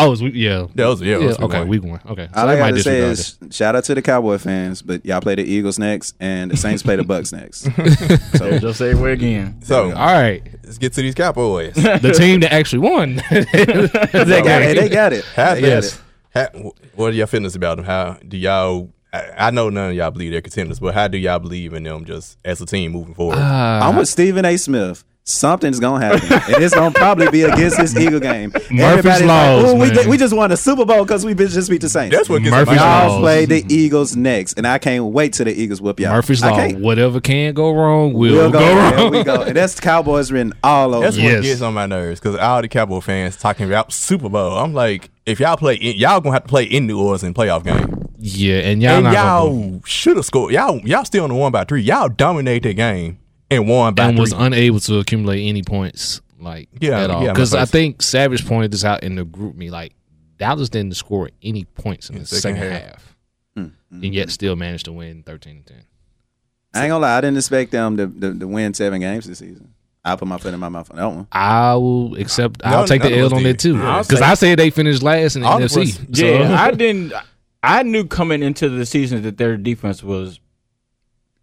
Week one. Oh, week, yeah. That was yeah. it was week okay, one. week one. Okay. So All they I might got to say disregard is shout out to the Cowboy fans, but y'all play the Eagles next, and the Saints play the Bucs next. So just say it again. So. All right. let's get to these Cowboys. The team that actually won. they, got, game. hey, they got it. How, They got yes. it. How, what are your feelings about them? How do y'all? I, I know none of y'all believe they're contenders, but how do y'all believe in them just as a team moving forward? Uh, I'm with Stephen A. Smith. Something's gonna happen, and it's gonna probably be against this Eagle game. Murphy's Everybody's Laws, "Ooh, we, man. did- we just won a Super Bowl because we just beat the Saints. That's what gets Murphy's on my Law. Y'all nerves. play the Eagles next, and I can't wait till the Eagles whoop y'all. Murphy's I Law. can't- Whatever can go wrong will We'll go, go. wrong. We go. And that's the Cowboys written all over. That's it. what Yes. gets on my nerves because all the Cowboy fans talking about Super Bowl. I'm like, if y'all play, in, y'all gonna have to play in New Orleans in playoff game, Yeah, and y'all and not gonna y'all should have scored. Y'all, y'all still on the one by three. Y'all dominate that game and won by and three. was unable to accumulate any points like Yeah, at all. Because my I think Savage pointed this out in the GroupMe like Dallas didn't score any points in the second second, half. half, Mm, and yet still managed to win thirteen to ten. I ain't gonna lie. I didn't expect them to, to, to win seven games this season. I put my foot in my mouth on that one. I will accept. No, I'll take the L on did. that too because I said they finished last in the All of NFC. us- So- Yeah, I didn't. I knew coming into the season that their defense was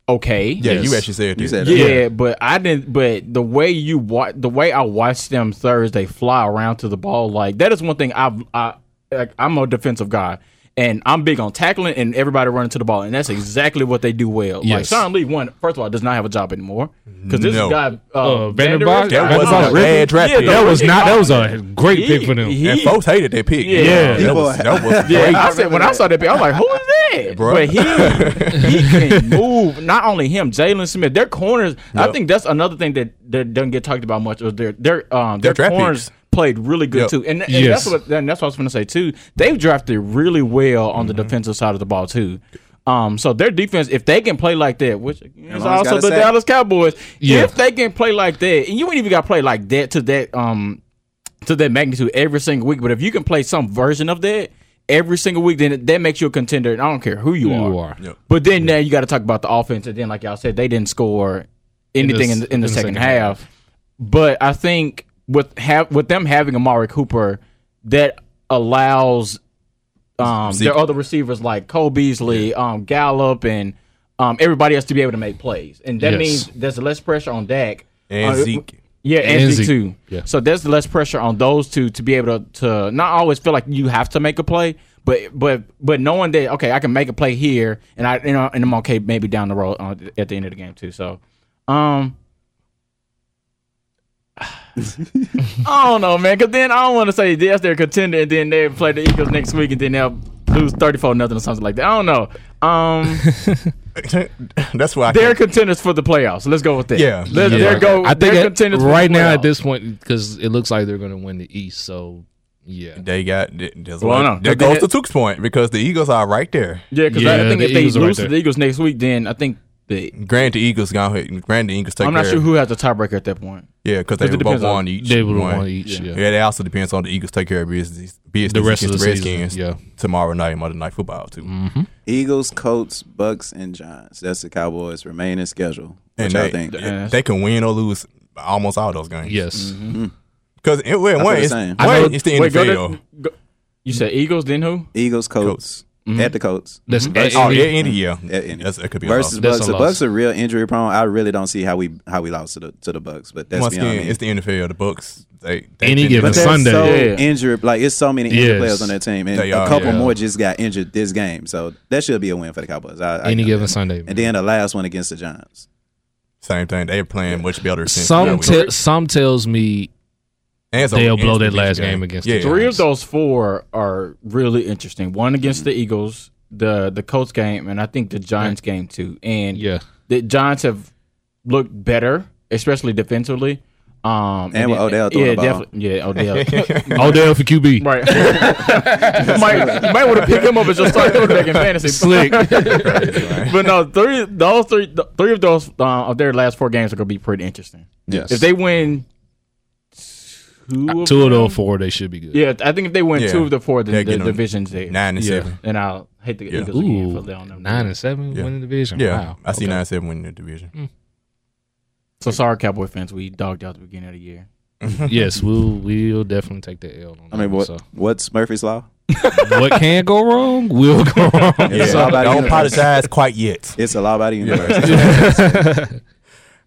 okay. yeah, Yes. you actually said You that. said Yeah, that. but I didn't. But the way you watch, the way I watched them Thursday fly around to the ball, like that is one thing I've. I, like, I'm a defensive guy, And I'm big on tackling and everybody running to the ball, and that's exactly what they do well. Like Sean Lee, one first of all, does not have a job anymore because this No. guy uh, Uh, Vanderbilt? That Vanderbilt was a bad draft Yeah, pick. That was not. That was a great He- pick for them. he- and folks hated that pick. Yeah. that was, that was Yeah, great. I said when I saw that, pick, I'm like, who is that? Bruh. But he he can move. Not only him, Jaylon Smith, their corners. I think that's another thing that, that doesn't get talked about much. Was their their um their, Their corners picks. Played really good Yep. too, and, and Yes. that's what and that's what I was going to say too. They've drafted really well on the Mm-hmm. defensive side of the ball too. Um, so their defense, if they can play like that, which is also the sack. Dallas Cowboys, Yeah. if they can play like that, and you ain't even got to play like that to that um to that magnitude every single week. But if you can play some version of that every single week, then that makes you a contender. And I don't care who you Who are. you are. Yep. But then now you got to talk about the offense. And then, like y'all said, they didn't score anything in the, in the, second, half. But I think with have with them having Amari Cooper, that allows um, See- their other receivers like Cole Beasley, um, Gallup, and um, everybody else to be able to make plays. And that Yes. means there's less pressure on Dak And Uh, Zeke. yeah, and, And Zeke Zeke. too. Yeah. So there's less pressure on those two to be able to, to not always feel like you have to make a play, but but but knowing that okay, I can make a play here, and I you know and I'm okay maybe down the road uh, at the end of the game too. So, um. I don't know, man. Because then I don't want to say yes, they're a contender, and then they play the Eagles next week, and then they'll lose thirty four nothing or something like that. I don't know. Um, That's why they're can't- contenders for the playoffs. Let's go with that. Yeah. Let's, Yeah. They're go. I think they're at- contenders for right the now at this point because it looks like they're going to win the East. So yeah, They got that's Well, why- no. that goes had- to Took's point because the Eagles are right there. Yeah, because Yeah, I think the if they Eagles are right lose to the Eagles next week, then I think the Granted, the Eagles gonna granted the Eagles take I'm not care sure who has the tiebreaker at that point. Yeah, because they Because it were both on- won each. they would have one. won each. Yeah, Yeah, that also depends on the Eagles take care of business, business the rest of the against the season. Redskins Yeah, tomorrow night, Monday Night Football too. mm-hmm. Eagles, Colts, Bucs, and Giants. That's the Cowboys' remaining schedule. And What y'all they, think? Yeah. they can win or lose almost all those games. yes. because it, well, I feel one, the it's, same. one, it's the Wait, go NFL. to, go, you said Eagles, then who? Eagles, Colts, Mm-hmm. at the Colts. That's mm-hmm. oh, that's- yeah, Indy, yeah, At Indy. That's, that could be a Versus loss. Bucs. a The loss. Bucs are real injury prone. I really don't see how we how we lost to the to the Bucs, but that's Once beyond again, me. it's the NFL. The Bucs, they, they Any been- given but Sunday. so Yeah. injured. Like it's so many injured Yes. players on that team, and They a couple yeah. more just got injured this game. So that should be a win for the Cowboys. I, I Any give given that. Sunday. And then the last one against the Giants. same thing. They're playing much better. Since some that te- some tells me And it's a- they'll and blow that last game against the yeah. Giants. Three of those four are really interesting. One against the Eagles, the the Colts game, and I think the Giants game too. And Yeah. the Giants have looked better, especially defensively. Um, And with Odell throwing yeah, the ball. definitely, yeah, Odell. Odell for QB. right. you might, you might want to pick him up as your starting quarterback in fantasy. Slick. but no, three those three three of those uh, of their last four games are going to be pretty interesting. Yes. If they win two of, Two of them- those four, they should be good. yeah, I think if they win Yeah. two of the four, then They're the getting them division's there. nine and Yeah. seven. And I'll hate the Yeah. Eagles again for Ooh, they don't nine and seven Yeah. winning the division. Yeah, Wow. I see Okay. nine and seven winning the division. Hmm. So sorry, Cowboy fans, we dogged out the beginning of the year. yes, we'll we'll definitely take the L on I mean, that. what So. what's Murphy's law? what can't go wrong will go wrong. It's all about don't universe. apologize quite yet. It's a law by the universe.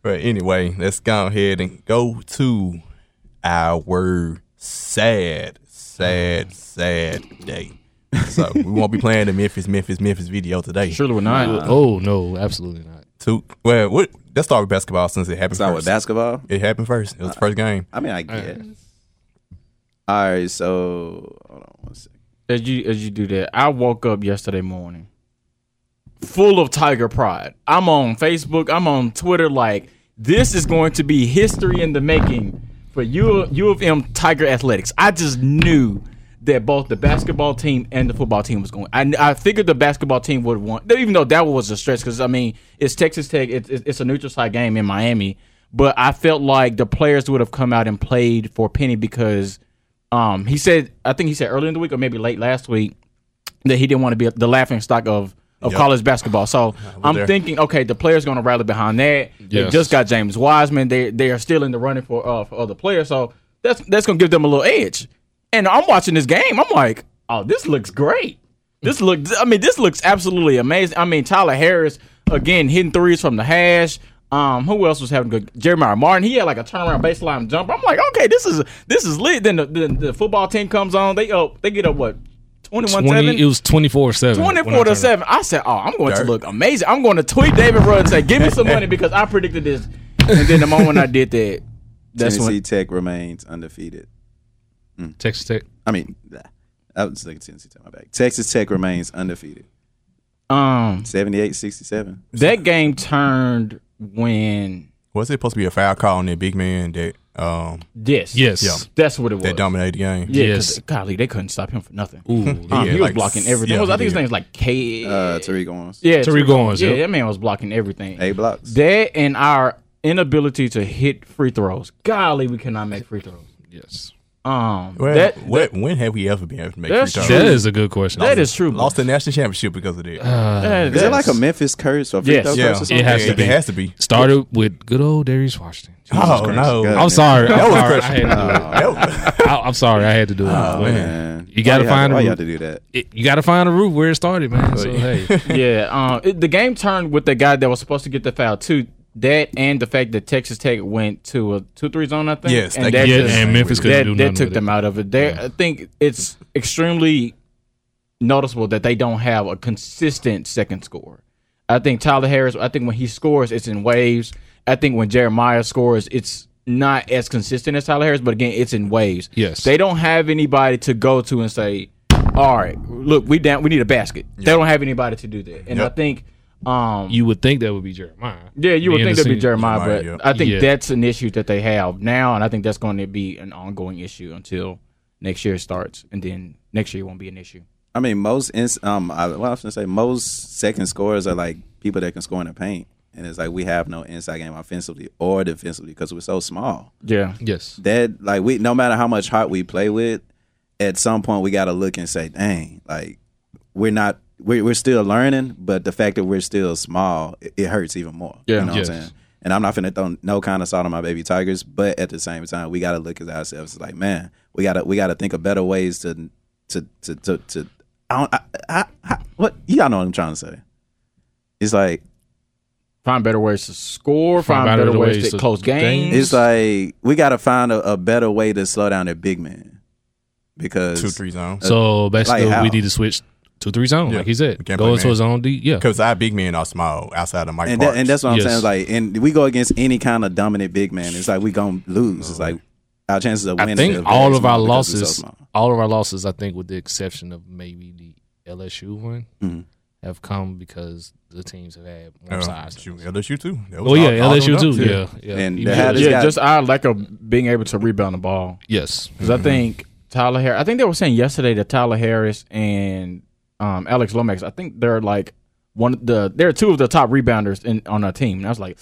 But anyway, let's go ahead and go to our sad, sad, sad day. So we won't be playing the Memphis, Memphis, Memphis video today. Surely we're not. Uh, oh no, absolutely not. Two, well, what, let's start with basketball since it happened Start with basketball. It happened first. It was the first uh, game. I mean, I guess. All right, so hold on one second. As you as you do that, I woke up yesterday morning full of Tiger pride. I'm on Facebook. I'm on Twitter. Like this is going to be history in the making U U of M Tiger Athletics. I just knew that both the basketball team and the football team was going. I, I figured the basketball team would want, even though that was a stretch, because I mean it's Texas Tech. It's, it's it's a neutral site game in Miami, but I felt like the players would have come out and played for Penny because um, he said, I think he said earlier in the week or maybe late last week that he didn't want to be the laughing stock of of Yep. college basketball. So I'm there. thinking, okay, the players going to rally behind that. They just got James Wiseman. They they are still in the running for uh, for other players. So that's that's going to give them a little edge. And I'm watching this game. I'm like, oh, this looks great. This looks. I mean, this looks absolutely amazing. I mean, Tyler Harris again hitting threes from the hash. Um, who else was having good? Jeremiah Martin. He had like a turnaround baseline jumper. I'm like, okay, this is this is lit. Then the, the, the football team comes on. They up. They get up what 21 20, 7. it was 24 7. 24 to 7. I said, Oh, I'm going Dirt. to look amazing. I'm going to tweet David Rudd and say, Give me some money because I predicted this. And then the moment I did that, that's Tennessee when. Tech remains undefeated. Texas Tech. I mean, nah, I was thinking Tennessee Tech. My bad. Texas Tech remains undefeated. Um, 78-67. that game turned when Was it supposed to be a foul call on that big man that um this. Yes. Yeah. That's what it was. that dominated the game? Yeah, Yes. yes. golly, they couldn't stop him for nothing. Ooh, Um, Yeah, he was like, blocking everything. yeah, was- I he think his did. name's like K. Uh, Tariq Owens. yeah, Tariq Owens, Yeah, yep. that man was blocking everything. A blocks. That and our inability to hit free throws. Golly, we cannot make free throws. yes. Um, Well, that, what, when have we ever been able to make free That's throws? That is a good question. that is true. Lost the national championship because of that. That- Is it like a Memphis curse or free Yes. throw yeah, curse or something? It has Yeah, to be. It has to be. Started with good old Darius Washington. Jesus Oh Christ. no! God. I'm sorry. I'm That was sorry. I crushing. had to do it. That I, I'm sorry. I had to do it. Oh, But man. You gotta find a Why you route. have to do that? it- you got to find a route where it started, man. So hey, yeah, um, it, the game turned with the guy that was supposed to get the foul too. That and the fact that Texas Tech went to a two-three zone, I think. Yes, and that yeah, just- and Memphis that, that took them it. out of it. They, I think it's extremely noticeable that they don't have a consistent second score. I think Tyler Harris. I think when he scores, it's in waves. I think when Jeremiah scores, it's not as consistent as Tyler Harris, but again, it's in waves. Yes. they don't have anybody to go to and say, "All right, look, we down. We need a basket." They don't have anybody to do that, and Yep. I think. Um, you would think that would be Jeremiah. yeah, you would think that'd be senior. Jeremiah, but Jeremiah, I think Yeah. that's an issue that they have now, and I think that's going to be an ongoing issue until next year starts, and then next year won't be an issue. I mean, most ins- um, I, well, I was gonna say most second scorers are like people that can score in the paint, and it's like we have no inside game offensively or defensively because we're so small. Yeah, Yes. That like we, no matter how much heart we play with, at some point we got to look and say, dang, like we're not. We're, we're still learning, but the fact that we're still small, it, it hurts even more. Yeah. you know Yes. what I'm saying. And I'm not finna throw no kind of salt on my baby tigers, but at the same time, we got to look at ourselves like, man, we got to we got to think of better ways to to to to. to I don't, I, I, I, what y'all know what I'm trying to say? It's like find better ways to score, Find find, better better ways, ways to to close games. it's like we got to find a, a better way to slow down their big man because two three zone. Uh, so basically, like we need to switch two three zone, Yeah. like he said. Can't Go play into his own zone D. Yeah. Because our big men are small outside of Mike and, that, and that's what I'm Yes. saying. Like, and we go against any kind of dominant big man. It's like we gonna lose. It's like our chances of winning. I think all of our because we're so losses, all of our losses, I think, with the exception of maybe the LSU one, Mhm. have come because the teams have had more Uh, size. shoot, LSU too. That was Oh yeah, all- all LSU them too. Yeah, yeah. And He they was- had yeah, just our lack of being able to rebound the ball. yes. Because I think Tyler Harris, I think they were saying yesterday that Tyler Harris and um, Alex Lomax, I think they're like one of the they're two of the top rebounders in on our team. And I was like,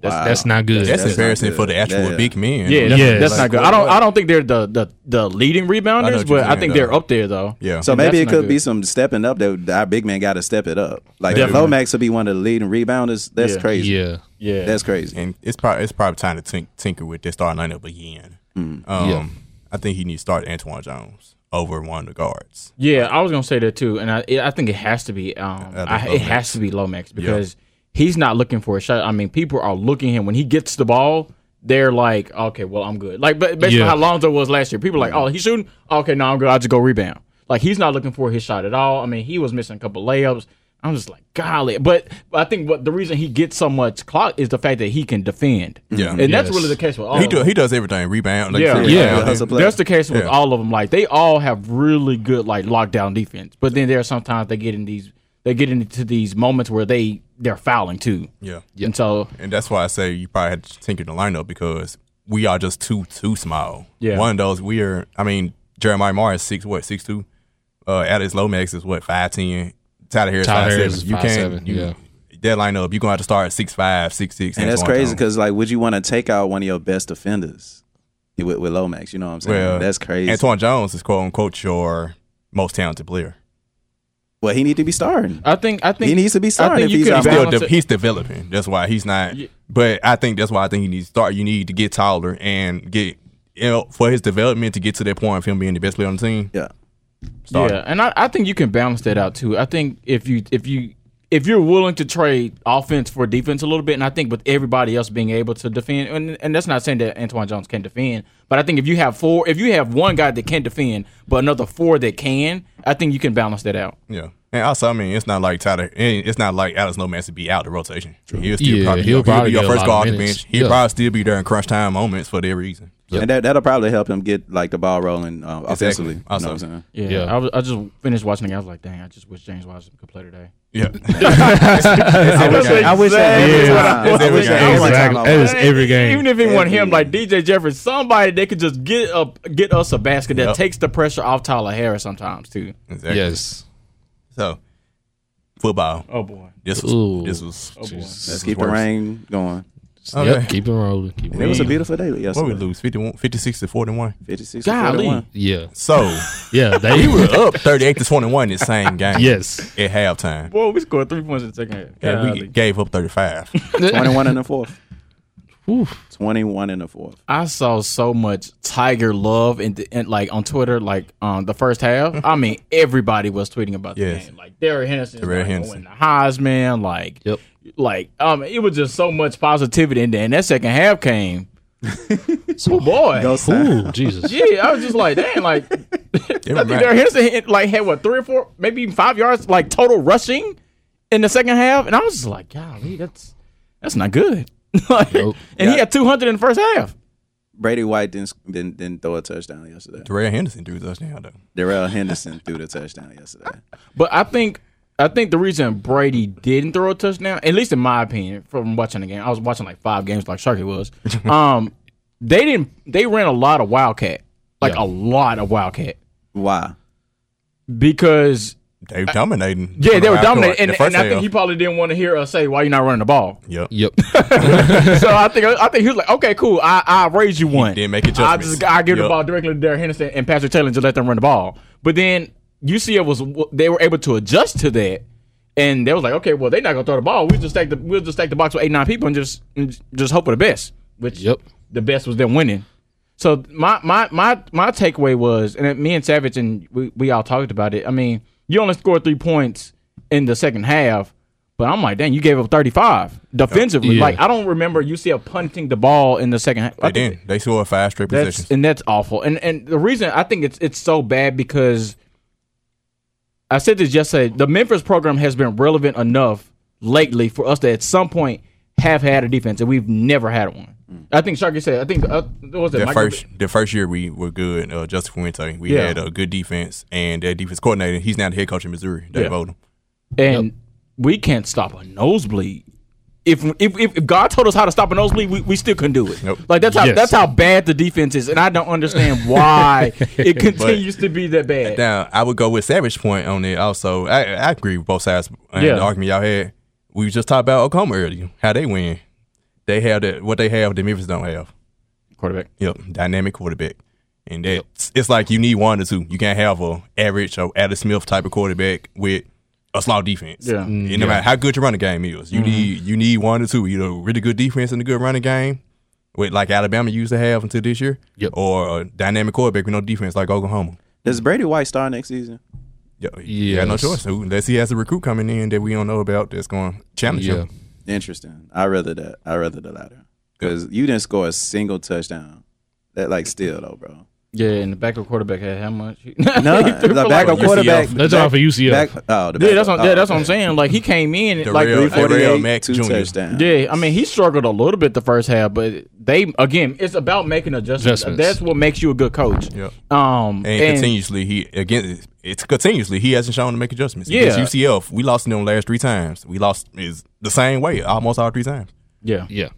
that's, Wow. That's not good. That's, That's embarrassing not for the actual Yeah. big men. yeah, that's, Yes. that's Like, not good. I don't I don't think they're the the, the leading rebounders, what you're but I saying, think they're up there though. Yeah. So And maybe it not could be some stepping up that our big man got to step it up. Like if Lomax will be one of the leading rebounders. That's Yeah. crazy. Yeah. Yeah, That's crazy. and it's probably it's probably time to tink, tinker with this starting lineup again. Mm. Um, Yeah. I think he needs to start Antwann Jones over one of the guards. Yeah, I was gonna say that too, and I it, I think it has to be um I, it Lomax. has to be Lomax because he's not looking for a shot. I mean, people are looking at him when he gets the ball. They're like, okay, well, I'm good. Like, but basically Yeah. how Lonzo was last year. People are like, oh, he's shooting. Okay, no, I'm good. I'll just go rebound. Like he's not looking for his shot at all. I mean, he was missing a couple layups. I'm just like, golly. But I think what the reason he gets so much clock is the fact that he can defend. Yeah. and that's really the case with all. he of do them. he does everything rebound. Like Yeah. you said, Yeah. rebound. That's the case with Yeah. all of them. Like they all have really good like lockdown defense, but then there are sometimes they get in these they get into these moments where they they're fouling too, yeah. and so And that's why I say you probably had to tinker the lineup because we are just too too small. Yeah. One of those we are. I mean, Jeremiah Morris six what six two. Uh, Alex Lomax is what five ten. Tyler Harris Tyler five Harris seven. is You can't. 5'7", you, yeah. That lineup, you're gonna have to start at six five, six six. And that's crazy because like, would you want to take out one of your best defenders with, with Lomax? You know what I'm saying? well, that's crazy. Antwann Jones is quote unquote your most talented player. well, he need to be starting. I think I think He needs to be I starting if he's He's still de- he's developing. That's why he's not. Yeah. But I think that's why I think he needs to start. You need to get taller and get you know for his development to get to that point of him being the best player on the team. Yeah. Start. Yeah, and I, I think you can balance that out too. I think if you if you if you're willing to trade offense for defense a little bit, and I think with everybody else being able to defend, and, and that's not saying that Antwann Jones can defend, but I think if you have four, if you have one guy that can defend, but another four that can, I think you can balance that out. Yeah. And also, I mean, it's not like Tyler. Eh, it's not like Alex Lomax to be out the rotation. He'll still Yeah, probably, he'll he'll, probably be your first of off the bench. He'll Yeah. probably still be there in crunch time moments for that reason. And that that'll probably help him get like the ball rolling uh, offensively. You know what I'm saying? Yeah, Yeah. I, was, I just finished watching the game. I was like, dang, I just wish James Washington could play today. Yeah. I wish I, I wish that every Yeah. It's I every wish that game. every Exactly. time I That watch. is every game. Even if it wasn't him, like DJ Jeffries, somebody they could just get up, get us a basket that Yep. takes the pressure off Tyler Harris sometimes too. Exactly. Yes. So, football. Oh boy. This was. Ooh. This was. Oh boy. Let's was keep the rain going. Okay. Yep. Keep it rolling. Keep it It was a beautiful day yesterday. What we lose? 51, 56 to 41. 56 Golly. 41. Yeah. So, Yeah. They we were up 38 to 21 in the same game. Yes. At halftime. Boy, we scored three points in the second half. And we gave up 35. 21 in the fourth. Whew. 21 in the fourth. I saw so much Tiger love in, the, in like on Twitter, like um the first half. I mean, everybody was tweeting about the game. Like Darrell Henderson, Derrick like, Henderson. win the Heisman. Like, Yep. Like um, it was just so much positivity in there. And that second half came. so boy, Go Ooh, Jesus. yeah, I was just like, damn, like I think Henderson hit, like had what three or four, maybe even five yards, like total rushing in the second half, and I was just like, golly, that's that's not good. like, Nope. And he Yeah. had two hundred in the first half. Brady White didn't, didn't didn't throw a touchdown yesterday. Darrell Henderson threw a touchdown, though. Darrell Henderson threw the touchdown yesterday. But I think I think the reason Brady didn't throw a touchdown, at least in my opinion, from watching the game, I was watching like five games like Sharky was. um, they didn't. They ran a lot of Wildcat, like Yeah. a lot of Wildcat, Why? because They were dominating. yeah, they were Half dominating, and, The first and I think half. he probably didn't want to hear us say why you're not running the ball. Yep. Yep. so I think I think he was like, okay, cool, I I raise you one. didn't make it. I just I give the ball directly to Darrell Henderson and Patrick Taylor and just let them run the ball. But then UCF was they were able to adjust to that, and they was like, okay, well they're not gonna throw the ball. We just stack the we'll just stack the box with eight nine people and just and just hope for the best. Which Yep. the best was them winning. So my my my my takeaway was, and me and Savage and we, we all talked about it. I mean, you only scored three points in the second half, but I'm like, dang, you gave up 35 defensively. Yeah. Like I don't remember UCF punting the ball in the second half. I They didn't. They scored five straight That's possessions. and that's awful. And and the reason I think it's it's so bad because I said this yesterday. The Memphis program has been relevant enough lately for us to at some point have had a defense, and we've never had one. I think Sharky said. I think uh, what was it The Michael- first, the first year we were good. Uh, Justin Fuente, we Yeah. had a good defense, and that defense coordinator. He's now the head coach in Missouri, Dave Yeah. Odom. and we can't stop a nosebleed. If, if if God told us how to stop a nosebleed, we, we still couldn't do it. Nope. Like that's how Yes. that's how bad the defense is, and I don't understand why it continues to be that bad. Now, I would go with Savage point on it. Also, I, I agree with both sides. And Yeah. the argument y'all had. We just talked about Oklahoma earlier. How they win. They have that what they have the Memphis don't have. Quarterback. Yep, dynamic quarterback. And that's it's like you need one or two. You can't have a average or Adam Smith type of quarterback with a slow defense. Yeah. Mm, and no matter how good your running game is, you mm-hmm. need you need one or two. Either a really good defense and a good running game, with like Alabama used to have until this year, Yep. or a dynamic quarterback with no defense like Oklahoma. Does Brady White start next season? Yeah, yeah, no choice. Unless he has a recruit coming in that we don't know about that's going to challenge Yeah. him. Interesting. I rather that. I rather the latter because you didn't score a single touchdown. That like still though, bro. Yeah, and the backup quarterback had how much? No, He threw the for backup UCF. quarterback. That's back- all for UCF. Back, oh, the Yeah, that's backup- what, yeah, oh, that's what I'm saying. Like he came in The like real- the 348, real Mac two Jr. touchdowns. Yeah, I mean he struggled a little bit the first half, but they again, it's about making adjustments. Adjustments. That's what makes you a good coach. Yeah. Um, And, continuously, he again, it's continuously he hasn't shown to make adjustments. Yeah. Against UCF, we lost in them last three times. We lost is the same way almost all three times. yeah, Yeah.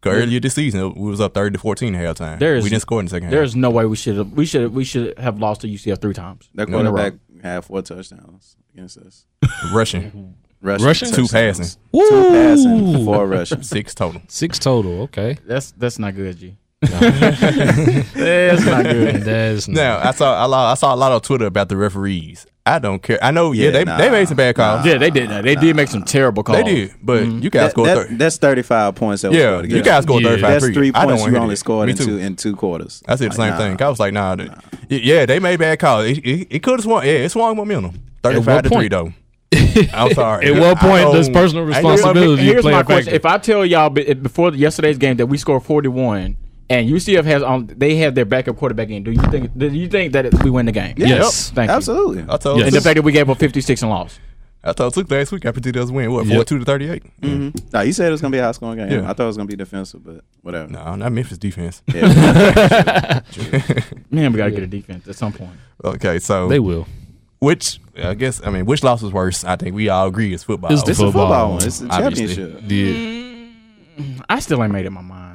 'Cause earlier this season, we was up thirty to fourteen at halftime. There's- we didn't score in the second half. there's no way we should have we should we should have lost to UCF three times. That in a row. quarterback had four touchdowns against us. Rushing Rushing, Rushing? two touchdowns. passing, two passing, four rushing. six total. Six total. Okay. That's that's not good, G. that's not good. And that's Now I saw I, lo- I saw a lot on Twitter about the referees. I don't care. I know, yeah, Yeah, they nah, they made some bad calls. Yeah, they did that. They did make some terrible calls. They did, but mm-hmm. you guys That- scored that- thirty. that's thirty five points. That was Yeah, you guys scored Yeah. thirty five. That's three points you only scored in two in two quarters. I said the same Like, thing. I was like, nah, th- yeah, they made bad calls. It, it, it could have swung. Yeah, it swung momentum. Thirty-five to point? three though. I'm sorry. At what point does personal I ain't gonna- responsibility Here's play my a question: factor? If I tell y'all before yesterday's game that we scored 41 and UCF has on, they have their backup quarterback in. Do you think? Do you think that we win the game? Yes. Thank you. Absolutely. I told Yes. And the fact that we gave up 56 and lost. I told Took last week I predicted us win what Yep. 42 to 38. Mm-hmm. No, you said it was gonna be a high scoring game. Yeah. I thought it was gonna be defensive, but whatever. No, not Memphis defense. Yeah. Man, we gotta get a defense at some point. Okay, so they will. which I guess I mean which loss was worse? I think we all agree it's football. It's the It's a Football football one, one. It's the obviously. championship. Yeah. I still ain't made up my mind.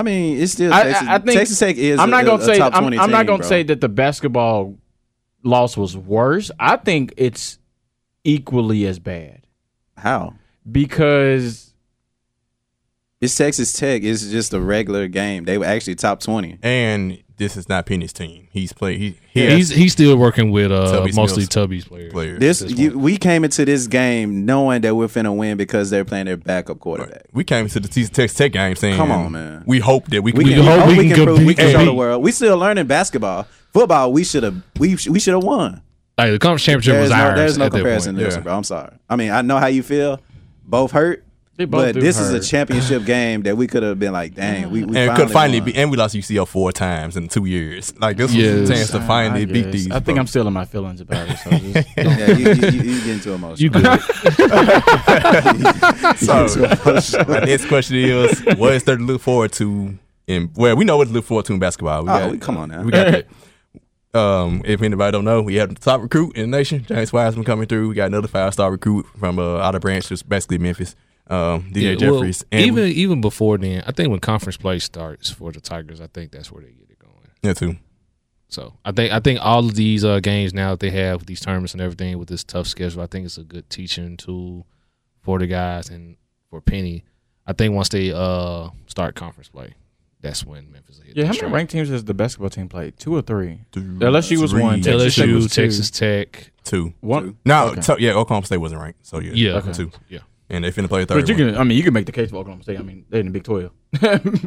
I mean, it's still I- Texas. I think- Texas Tech is. I'm not gonna a say I'm, I'm not gonna bro. say that the basketball loss was worse. I think it's equally as bad how. because It's Texas Tech. It's just a regular game. They were actually top twenty. and this is not Penny's team. He's played. He, he Yeah, has he's he's still working with uh Tubby's mostly Mills. Tubby's players. players. This this you, we came into this game knowing that we're finna win because they're playing their backup quarterback. we came to the Texas Tech game saying, Come on, man. We hope that we, We, we can, hope hope we we can can, prove, we can show the world. We still learning basketball. Football, we should have we we should have won. Like the conference championship There's was no, ours. there's no at that comparison. point. to this, Yeah. bro. I'm sorry. I mean, I know how you feel. Both hurt, they both but do this is a championship game that we could have been like, dang, we, we and could finally won. be, and we lost UCF four times in two years. Like this was a chance to finally I beat guess. these. I think bro. I'm still in my feelings about it. So just, yeah, you, you, you, you getting too emotional. You good? So my next question is, what is there to look forward to? In well, we know what to look forward to in basketball. We Oh, got, we- come on now. We got that. Um, if anybody don't know, we have the top recruit in the nation, James Wiseman coming through. We got another five star recruit from uh, out of branch, just basically Memphis. Um, DJ Yeah, well, Jeffries. and even even before then, I think when conference play starts for the Tigers, I think that's where they get it going. yeah, too. So I think I think all of these uh, games now that they have these tournaments and everything with this tough schedule, I think it's a good teaching tool for the guys and for Penny. I think once they uh start conference play, that's when Memphis will hit. yeah, how many stride. ranked teams has the basketball team played? Two or three? Three. LSU was one. Three. Texas Tech LSU, was two. Texas Tech. Two. One. No, Okay. so- yeah, Oklahoma State wasn't ranked. So yeah, Yeah, Okay. two. yeah. And they finna play a third. But you one. can, I mean, you can make the case for Oklahoma State. I mean, they're in the Big Twelve.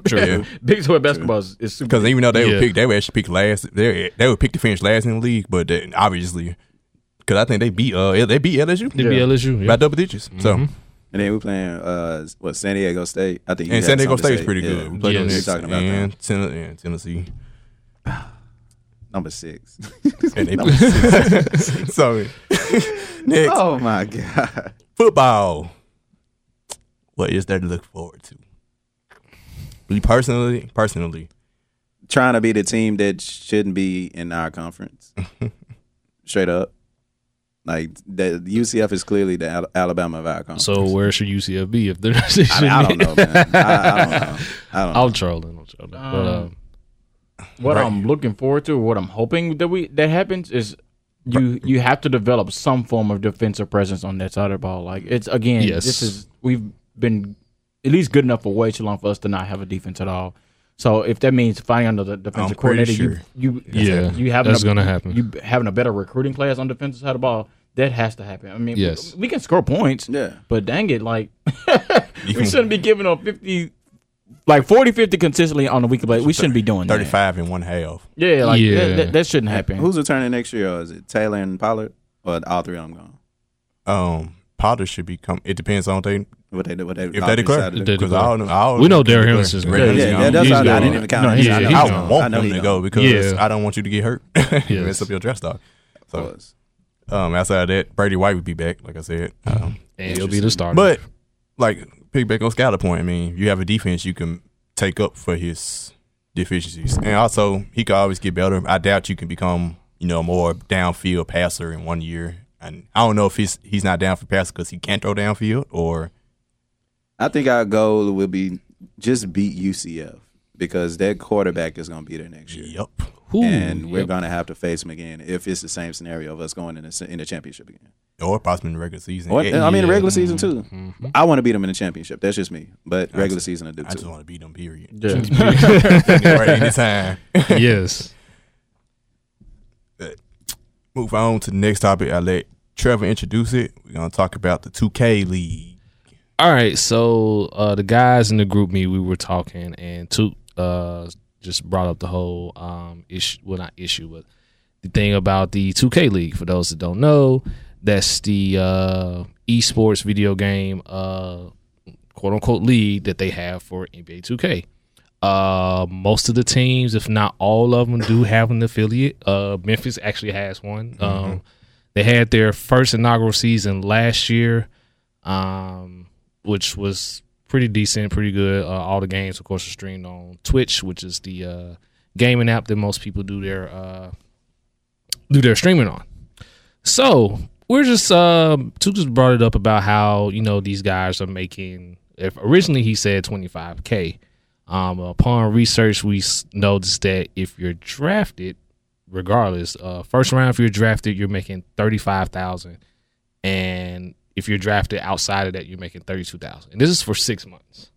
True. Yeah. Big Twelve basketball is, is super. Because even though they Yeah. would pick, they would actually pick last. They they would pick to finish last in the league, but then obviously, because I think they beat uh they beat LSU They be Yeah. LSU. Yeah. by double digits. So Mhm. And then we playing uh what San Diego State. I think and San Diego State is pretty good. We played them Yes. next Talking about and, Ten- and Tennessee. Number six. And they so next oh my god. football. What is there to look forward to? Me personally, personally, Trying to be the team that shouldn't be in our conference. Straight up. Like the UCF is clearly the Al- Alabama of our conference. So where should UCF be if they're? I, mean, I don't know, man. I, I don't know. I don't know. I'm trolling. I'm trolling. but, Um, what Right. I'm looking forward to, what I'm hoping that we that happens is you you have to develop some form of defensive presence on that side of the ball. Like it's again, Yes. this is we've been at least good enough for way too long for us to not have a defense at all. So if that means finding another defensive I'm coordinator, sure. you you Yeah, you having that's a, gonna happen. You having a better recruiting class on defensive side of the ball. That has to happen. I mean, Yes. we, we can score points, Yeah. but dang it, like we shouldn't be giving up 50 like 40 50 consistently on the weekly basis. We shouldn't be doing that. thirty-five in one half. Yeah, like Yeah. That, that, that shouldn't happen. Who's returning next year? Or is it Taylor and Pollard? Or all three of them gone? Um, Potter should be come. It depends on they What they do? What they if they declare If they because declare. all, all We know Darrell Henderson is Derrick great. Yeah, yeah, that's He's all. I gone. didn't even count. No, him. he's- I he's I gone. gone. want I know him to gone. go because Yeah. I don't want you to get hurt. Yes. Mess up your draft stock. So, Was. um, outside of that, Brady White would be back, like I said. Um, and he'll be the starter. but like pick back on Skyler point. I mean, you have a defense you can take up for his deficiencies, and also he could always get better. I doubt you can become you know more downfield passer in one year. And I don't know if he's he's not down for passer because he can't throw downfield or I think our goal will be just beat UCF because their quarterback is going to be there next year. yep. Ooh, and we're yep. going to have to face them again if it's the same scenario of us going in the, in the championship again. Or possibly in the regular season. Or, Yeah, I mean, yeah. regular season too. Mhm. I want to beat them in the championship. That's just me. But I regular just- season, I do I just want to beat them. Period. Yeah. right anytime. yes. Move on to the next topic. I let Trevor introduce it. We're gonna talk about the 2K league. All right, so uh, the guys in the GroupMe, we were talking, and Toot uh, just brought up the whole um, issue. Well, not issue, but the thing about the 2K league. For those that don't know, That's the uh, esports video game, uh, quote unquote, league that they have for NBA 2K. Uh, most of the teams, if not all of them, do have an affiliate. Uh, Memphis actually has one. Um, they had their first inaugural season last year, um, which was pretty decent, pretty good. Uh, all the games, of course, are streamed on Twitch, which is the uh, gaming app that most people do their uh, do their streaming on. So we're just uh, Two just brought it up about how you know these guys are making. If originally he said twenty five k, um, upon research we noticed that if you're drafted, regardless, uh, first round if you're drafted, you're making thirty five thousand, and if you're drafted outside of that, you're making thirty two thousand. And this is for six months.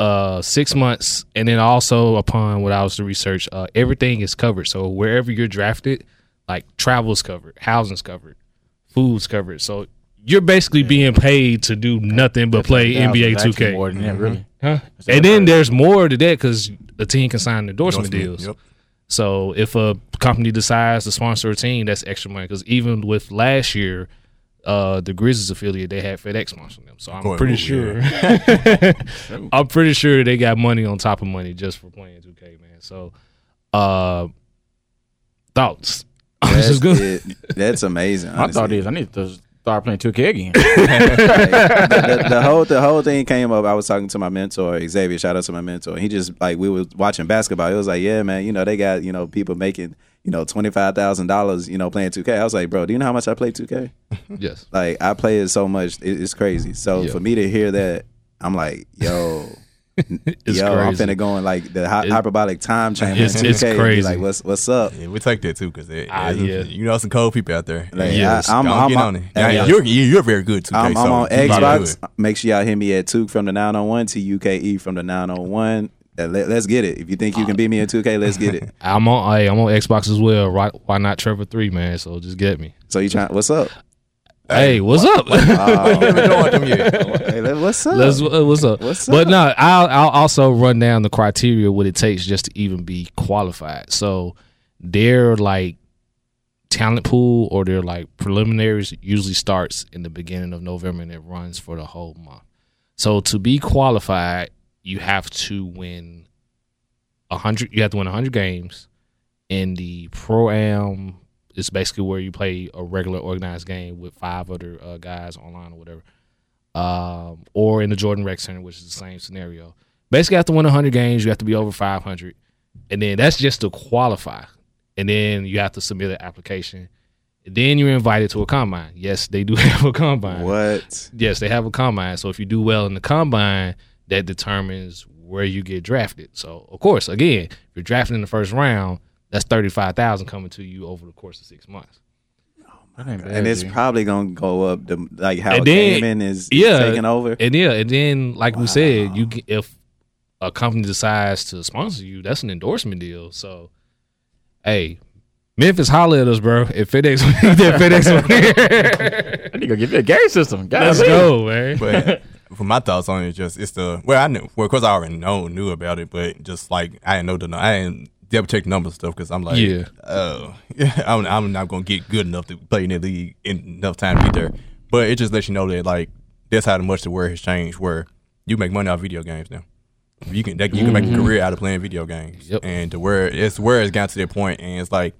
Uh, six months, and then also upon what I was to research, uh, everything is covered. So wherever you're drafted, like travel's covered, housing's covered, food's covered. So you're basically being paid to do nothing but play NBA 2K. More than that, really. Huh? And then there's more to that because the team can sign endorsement Endorsement, deals. yep. So if a company decides to sponsor a team, that's extra money. Because even with last year, uh, the Grizzlies affiliate they had FedEx sponsoring them. So I'm Court pretty sure. I'm pretty sure they got money on top of money just for playing 2K, man. So, uh, thoughts. That's, just gonna- it. That's amazing. My thought is I need to start playing 2K again. the, the whole the whole thing came up. I was talking to my mentor Xavier. Shout out to my mentor. He just like we were watching basketball. It was like, yeah, man. You know they got you know people making you know twenty five thousand dollars. You know playing two K. I was like, bro, do you know how much I play two K? yes. Like I play it so much, it, it's crazy. So Yeah. for me to hear that, I'm like, yo. It's Yo, I'm finna go in like the hy- It- hyperbolic time chamber. It's- it's and be crazy. Like, what's what's up? Yeah, we take that too because Ah, yeah. you know some cold people out there. Like, Yes. I, I'm, Go on, I'm, I'm, on it. hey, Now, you're, you're very good too. I'm, so I'm on Xbox. Make sure y'all hit me at Tuke from the 901 to UKE from the 901. Uh, Let, us get it. If you think you can beat me in 2K, let's get it. I'm on. Hey, I'm on Xbox as well. Right? Why not Trevor Three, man? So just get me. So you trying? What's up? Hey, what's up? You haven't joined them yet. Hey, what's up? Let's, uh, what's up? What's But no, I'll I'll also run down the criteria what it takes just to even be qualified. So their like talent pool or their like preliminaries usually starts in the beginning of November and it runs for the whole month. So to be qualified, you have to win a hundred. You have to win hundred games. In the pro am, it's basically where you play a regular organized game with five other uh, guys online or whatever um, or in the Jordan Rec Center, which is the same scenario. Basically, to win 100 games. You have to be over 500, and then that's just to qualify. And then you have to submit an application. Then you're invited to a combine. Yes, they do have a combine. What? Yes, they have a combine. So if you do well in the combine, that determines where you get drafted. So of course, again, if you're drafted in the first round, that's thirty five thousand coming to you over the course of six months. Oh that bad, And it's G. probably gonna go up. The, like how And then- gaming is yeah, taking over. And yeah, and then like we said, you if a company decides to sponsor you, that's an endorsement deal. So, hey, Memphis, holler at us, bro. If FedEx, that FedEx, I need to go get me a game system. let's go, man. But for my thoughts on it, just it's the well, I knew well, of course I already know knew about it, but just like I didn't know the I didn't double check numbers and stuff because I'm like, Yeah. oh, I'm, I'm not gonna get good enough to play in the league in enough time to get there. But it just lets you know that like that's how much the word has changed. Where you make money off video games now. You can that, you can make a mm-hmm. career out of playing video games, Yep. and to where it's where it's gotten to that point, and it's like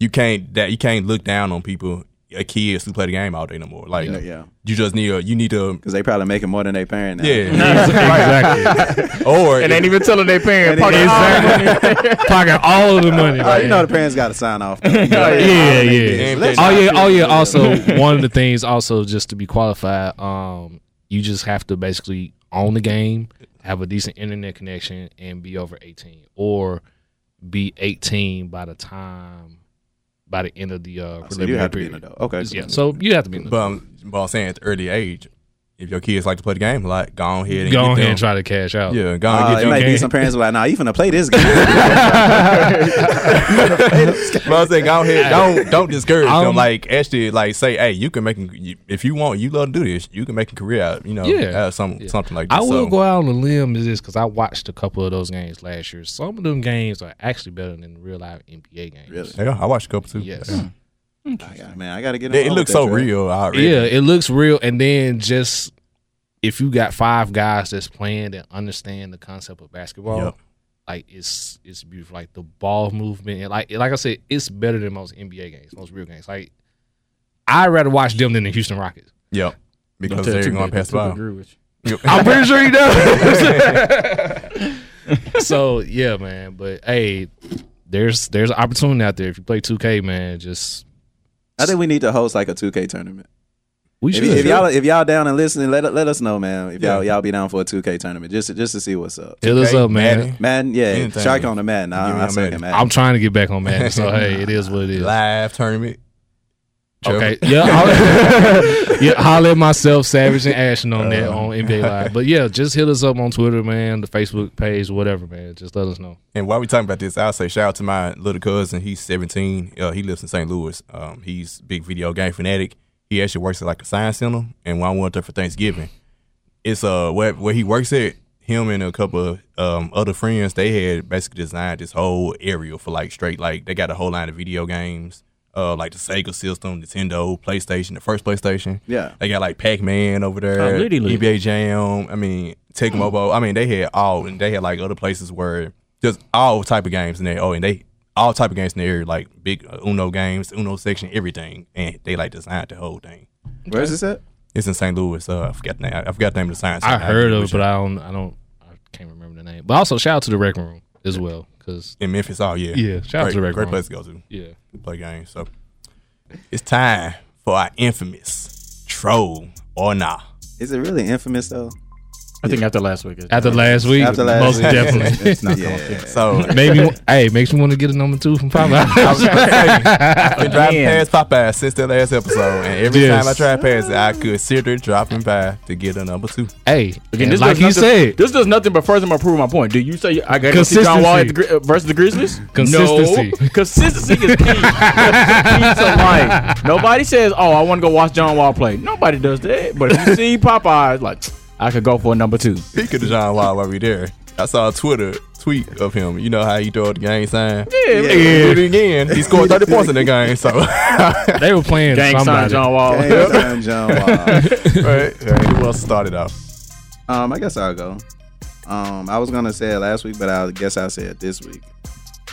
you can't that you can't look down on people, uh, kids who play the game all day no more. Like Yeah. you just need a you need to Because they probably making more than their parent now. yeah exactly. or And ain't even telling their parents. And Pocket Pocket all of the money. Oh, you man. know the parents got to sign off. though. yeah, yeah. Let's Oh yeah, oh yeah. Also, one of the things, also just to be qualified, um, you just have to basically own the game, have a decent internet connection, and be over eighteen, or be eighteen by the time by the end of the uh. So you preliminary have to be in period. the Okay. Yeah, so you have to be in the But I'm, but I'm saying at the early age, if your kids like to play the game, like go on ahead and go get ahead them. and try to cash out. Yeah, go on Uh, and it get your might be game. some parents are like, nah, you finna play this game. but I'm saying go ahead, don't don't discourage Um, them. Like actually, like say, hey, you can make a- if you want, you love to do this, you can make a career out. You know, Yeah. out of some Yeah. something like this. I will so, go out on a limb to this because I watched a couple of those games last year. Some of them games are actually better than real life NBA games. Really? Yeah, I watched a couple too. Yes. Yeah. I got- man, I got to get. It, it looks so that, Trey. real already. Yeah, it looks real. And then just if you got five guys that's playing that understand the concept of basketball, Yep. like it's it's beautiful. Like the ball movement, and like like I said, it's better than most NBA games, most real games. Like I'd rather watch them than the Houston Rockets. Yep. Because they're going past the Tuka ball. agree with you. I'm pretty sure he does. so yeah, man. But hey, there's there's an opportunity out there. If you play 2K, man, just I think we need to host like a 2K tournament. we If, should. if y'all if y'all down and listening, let let us know, man. If y'all y'all be down for a 2K tournament, just to, just to see what's up. Hit us up, man. Madden, Madden, yeah, Anything. shark on the Madden. Give me I, I a Madden. Madden. I'm trying to get back on Madden. So hey, it is what it is. Live tournament. Okay. Yeah. Yeah. Holler at myself, Savage and Ashton on that on NBA Live. But yeah, just hit us up on Twitter, man, the Facebook page, whatever, man. Just let us know. And while we talking about this, I'll say shout out to my little cousin. He's 17. Uh, he lives in St. Louis. Um, he's big video game fanatic. He actually works at like a science center. And when I went there for Thanksgiving, it's uh where where he works at. Him and a couple of um, other friends, they had basically designed this whole area for like straight like they got a whole line of video games, uh like the Sega system, Nintendo, PlayStation, the first PlayStation. Yeah. They got like Pac Man over there, Oh, literally. NBA Jam. I mean, Tecmo Bowl. I mean, they had all, and they had like other places where just all type of games in there. Oh, and they all type of games in the area, like big uh, Uno games, Uno section, everything, and they like designed the whole thing. Where's this at? It's in St. Louis. Uh, I forgot the name. I forgot the name of the science. I center. heard of it, but I don't, I don't, I can't remember the name. But also shout out to the Rec Room as well, because you. in Memphis. Oh yeah, Yeah, shout out great, to the great place to go to yeah, play games. So it's time for our infamous troll or nah. Is it really infamous though? I think after last week. it's- after last week, After last most week. definitely. it's not Yeah. going to So Maybe, hey, makes me want to get a number two from Popeye. I've been driving Man. past Popeye since that last episode, and every Yes. time I drive past it, I consider dropping by to get a number two. hey, Again, this like does he said, this does nothing but further my prove my point. Do you say I got to see John Wall at the, Gri- uh, versus the Grizzlies? Consistency. No, consistency is key. key to life. Nobody says, "Oh, I want to go watch John Wall play." Nobody does that. But if you see Popeye, like I could go for a number two. Speaking of John Wall while we there, I saw a Twitter tweet of him. You know how he throw the game sign? Yeah, He did it again. He scored 30 points in the game. So, they were playing gang sign. John Wall. Game time, John Wall. right. Who else started off? Um, I guess I'll go. Um, I was gonna say it last week, but I guess I'll say it this week.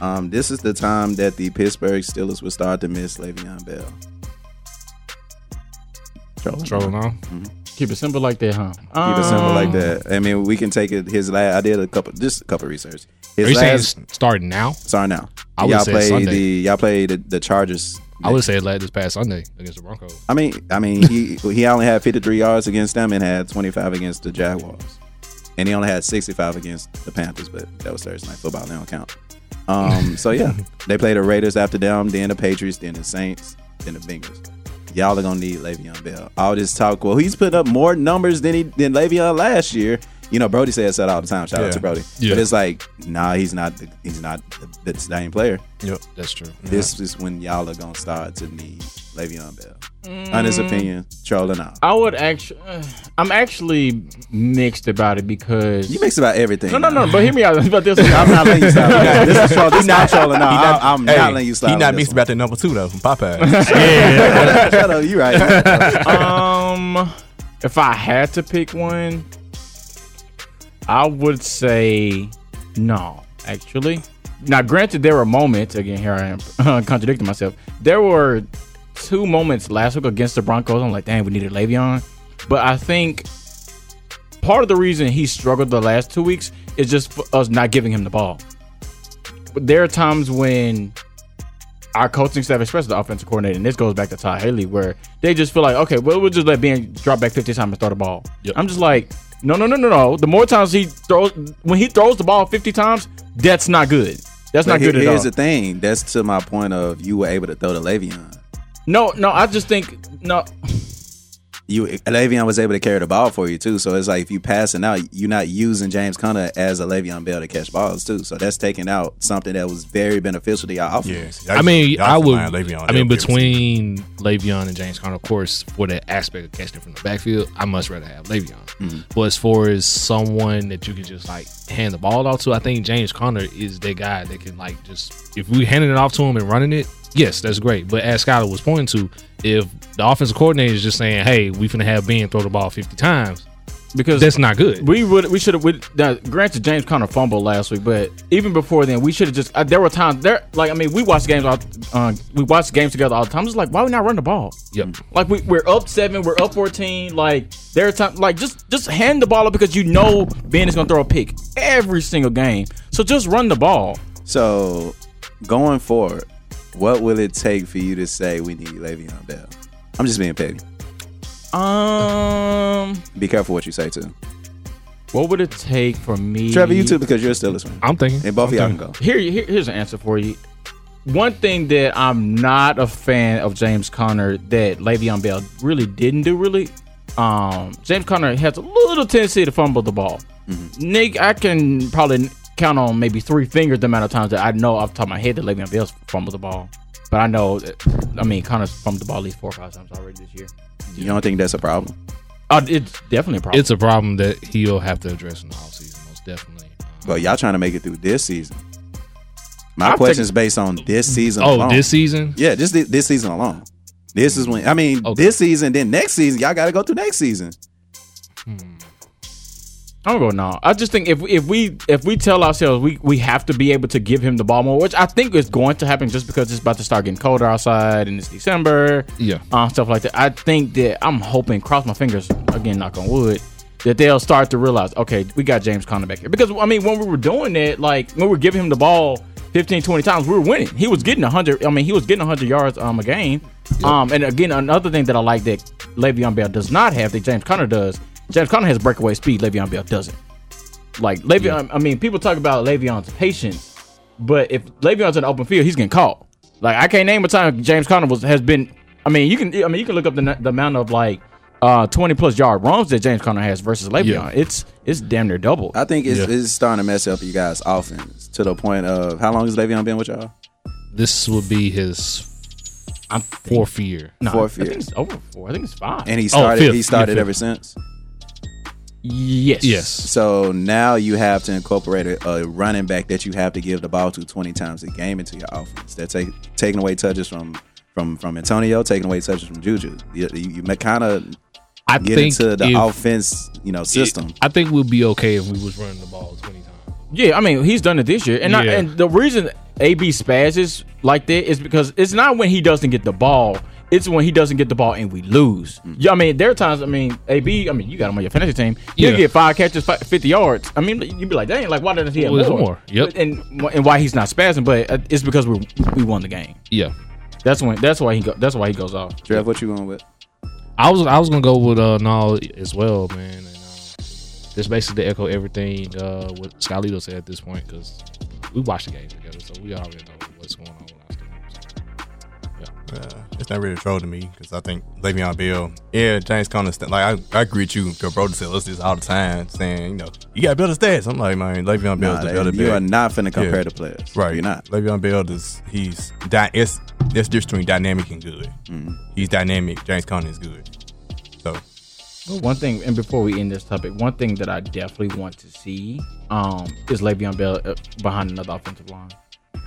Um, this is the time that the Pittsburgh Steelers will start to miss Le'Veon Bell. Trolling on. Keep it simple like that, huh? Keep it simple like Um, that. I mean, we can take it. His last, I did a couple, just a couple research. Are you saying last, it's starting now? sorry now. I would y'all say play Sunday. the y'all play the, the Chargers. I would say like this past Sunday against the Broncos. I mean, I mean, he he only had 53 yards against them and had 25 against the Jaguars, and he only had 65 against the Panthers. But that was Thursday night football; they don't count. Um, so yeah, they play the Raiders after them, then the Patriots, then the Saints, then the Bengals. Y'all are gonna need Le'Veon Bell. All this talk, well, he's put up more numbers than he than Le'Veon last year. You know, Brody says that all the time. Shout out to Brody. Yeah. But it's like, nah, he's not. The, he's not the, the same player. Yep. That's true. This is when y'all are gonna start to need Le'Veon Bell. Honest opinion, trolling out. I would actually. I'm actually mixed about it because You mix about everything. no, no, no. But hear me out about this. I'm not letting you slide. this is troll. This not trolling He out. I'm, I'm hey, not letting you slide. He not mixed this about that number two though from Popeye. one. Shut up. You right. um, if I had to pick one, I would say no. Actually, now granted, there were moments. Again, here I am contradicting myself. There were two moments last week against the Broncos. I'm like, damn, we needed Le'Veon, but I think part of the reason he struggled the last two weeks is just for us not giving him the ball. But there are times when our coaching staff, especially the offensive coordinator, and this goes back to Todd Haley, where they just feel like, okay, well, we'll just let Ben drop back 50 times and throw the ball. Yep. I'm just like, no, no, no, no, no. The more times he throws, when he throws the ball 50 times, that's not good. That's not But good here- at all. here's the thing. That's to my point of you were able to throw the Le'Veon. no, no, I just think, no, You Le'Veon was able to carry the ball for you too. So it's like if you passing out, you're not using James Conner as a Le'Veon Bell to catch balls too. So that's taking out something that was very beneficial to y'all offense. yes. I mean, I would. Line Le'Veon I mean, between Le'Veon and James Conner, of course, for that aspect of catching from the backfield, I much rather have Le'Veon. Mm-hmm. But as far as someone that you can just like hand the ball off to, I think James Conner is the guy that can like just if we handing it off to him and running it, yes, that's great. But as Skylar was pointing to, if the offensive coordinator is just saying, "Hey, we finna have Ben throw the ball fifty times," because that's not good. We would we should have. Now, granted, James Conner fumbled last week, but even before then, we should have just. Uh, there were times there, like I mean, we watched games. All, uh, we watched games together all the time. It's like, why we not run the ball? Yep. Like we we're up seven, we're up fourteen. Like there are times, like just just hand the ball up because you know Ben is gonna throw a pick every single game. So just run the ball. So going forward, what will it take for you to say we need Le'Veon Bell? I'm just being petty. Um, Be careful what you say too. what would it take for me? Trevor, you too, because you're still Steelers fan. I'm thinking. And both of I'm y'all can go. Here, here, here's an answer for you. One thing that I'm not a fan of James Conner that Le'Veon Bell really didn't do really. Um, James Conner has a little tendency to fumble the ball. Nick, I can probably count on maybe three fingers the amount of times that I know off the top of my head that Le'Veon Bell's fumbled the ball. But I know, that, I mean, Conner's fumbled the ball at least four or five times already this year. You don't think that's a problem? Uh, it's definitely a problem. It's a problem that he'll have to address in the offseason, most definitely. But y'all trying to make it through this season. My I'm question taking- is based on this season. Oh, alone. this season? Yeah, just thi- this season alone. This is when I mean Okay. this season. Then next season, y'all got to go through next season. I'm gonna go no. I just think if if we if we tell ourselves we we have to be able to give him the ball more, which I think is going to happen just because it's about to start getting colder outside and it's December, Yeah. uh, stuff like that. I think that I'm hoping, cross my fingers again, knock on wood, that they'll start to realize, okay, we got James Conner back here. Because I mean, when we were doing it, like when we were giving him the ball 15, 20 times, we were winning. He was getting 100. I mean, he was getting 100 yards um a game. Um, and again, another thing that I like that Le'Veon Bell does not have that James Conner does. James Conner has breakaway speed. Le'Veon Bell doesn't. Like Le'Veon, I mean, people talk about Le'Veon's patience, but if Le'Veon's in the open field, he's getting caught. Like I can't name a time James Conner was has been. I mean, you can. I mean, you can look up the, the amount of like uh 20 plus yard runs that James Conner has versus Le'Veon. Yeah. It's it's damn near double. I think it's, Yeah. it's starting to mess up you guys' offense to the point of how long has Le'Veon been with y'all? This would be his I'm fourth year. no, fourth I think it's over four. I think it's five. And he started. fifth. he started Yeah, ever since. Yes, Yes. So now you have to incorporate a, a running back that you have to give the ball to 20 times a game into your offense. They're take, taking away touches from from from Antonio, taking away touches from Juju. You, you, you kind of I get think into the if- offense, you know, system. I think we'll be okay if we was running the ball twenty times. Yeah, I mean he's done it this year, and I, and the reason AB spazzes like that is because it's not when he doesn't get the ball; it's when he doesn't get the ball and we lose. Yeah, I mean there are times. I mean AB, I mean you got him on your fantasy team. He'll Yeah. get five catches, fi- fifty yards. I mean you'd be like, dang, like why doesn't he have Well, more? more. Yep. And and why he's not spazzing, but uh, it's because we we won the game. Yeah. That's when that's why he go. That's why he goes off. Trev, what you going with? I was I was gonna go with uh Nall as well, man. And uh, just basically to echo everything uh what Scalito said at this point because we watched the game together, so we already know what's going on with our team. So, Uh, it's not really a troll to me because I think Le'Veon Bell, yeah, James Conner, st- like I, I agree with you. Because bro said us this all the time, saying you know you got better stats. I'm like, man, Le'Veon Bell's Nah, the they- better you back. are not finna compare Yeah. the players. Right. You're not. Le'Veon Bell is he's di- it's there's difference between dynamic and good. Mm-hmm. He's dynamic. James Conner is good. So One thing, and before we end this topic, one thing that I definitely want to see um, is Le'Veon Bell uh, behind another offensive line.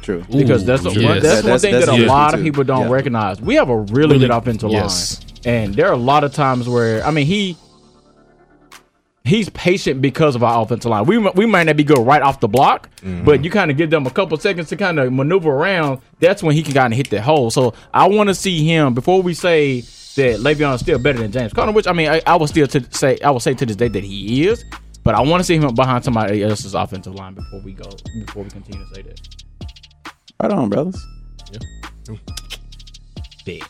True. because Ooh, that's yes. one, that's, one That's- thing that's that a huge lot of people don't Yeah. recognize. We have a really, Really- good offensive yes. line, and there are a lot of times where I mean he he's patient because of our offensive line. We we might not be good right off the block, mm-hmm. but you kind of give them a couple seconds to kind of maneuver around. That's when he can kind of hit that hole. So I want to see him before we say that Le'Veon is still better than James Conner, which I mean I, I will still to say I will say to this day that he is. But I want to see him behind somebody else's offensive line before we go before we continue to say that. Right on, brothers. Yeah. Big.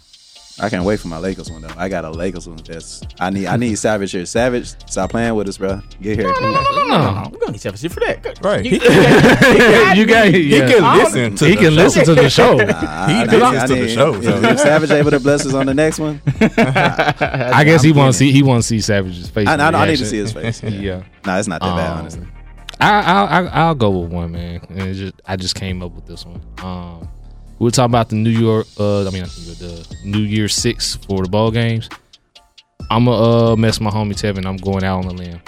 I can't wait for my Lakers one though. I got a Lakers one. That's I need. I need Savage here. Savage, stop playing with us, bro. Get here. No, no, no. no, no. We're gonna need seven for that. Right. You, He- you got, you got he yeah. can listen to he the can show. listen to the show. I, He I listens need- I to the show, so- if Savage able to bless us on the next one, I guess he want to see he want to see Savage's face. I, I, I need to see his face. yeah. Nah, it's not that bad, Um, honestly. I, I, I I'll go with one man. And it's just I just came up with this one. Um, we were talking about the New York. Uh, I mean not New York, the New Year Six for the ball games. I'm gonna uh, mess my homie Tevin. I'm going out on a limb.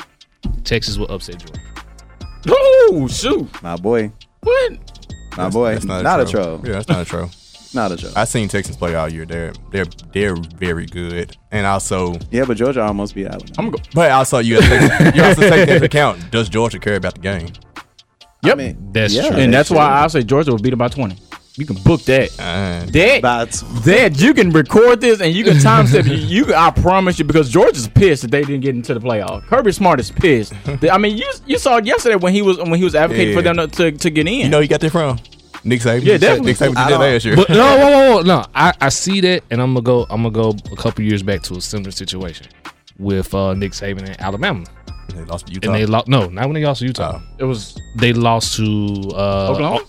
Texas will upset Georgia. Oh shoot! My boy, What? my boy. That's not, a troll. Yeah, that's not a troll. Not not a joke. I seen Texans play all year. They're they're they're very good, and also, yeah, but Georgia almost beat Alabama. I'm gonna go. but also you have to take, you also take into account does Georgia care about the game? Yep, I mean, That's yeah, true. and that's they why. I say Georgia will beat them by 20. You can book that. Uh, That But that you can record this and you can timestamp it. You, I promise you, because Georgia's pissed that they didn't get into the playoff. Kirby Smart is pissed. I mean, you you saw it yesterday when he was when he was advocating for them to, to, to get in. you know, you got that from Nick Saban. Yeah, definitely. Nick Saban I did that last year. But no, whoa, whoa, whoa, no. I, I see that, and I'm gonna go. I'm gonna go a couple years back to a similar situation with uh, Nick Saban in Alabama, they lost to Utah. and they lost. No, not when they lost to Utah. it was They lost to uh, Oklahoma.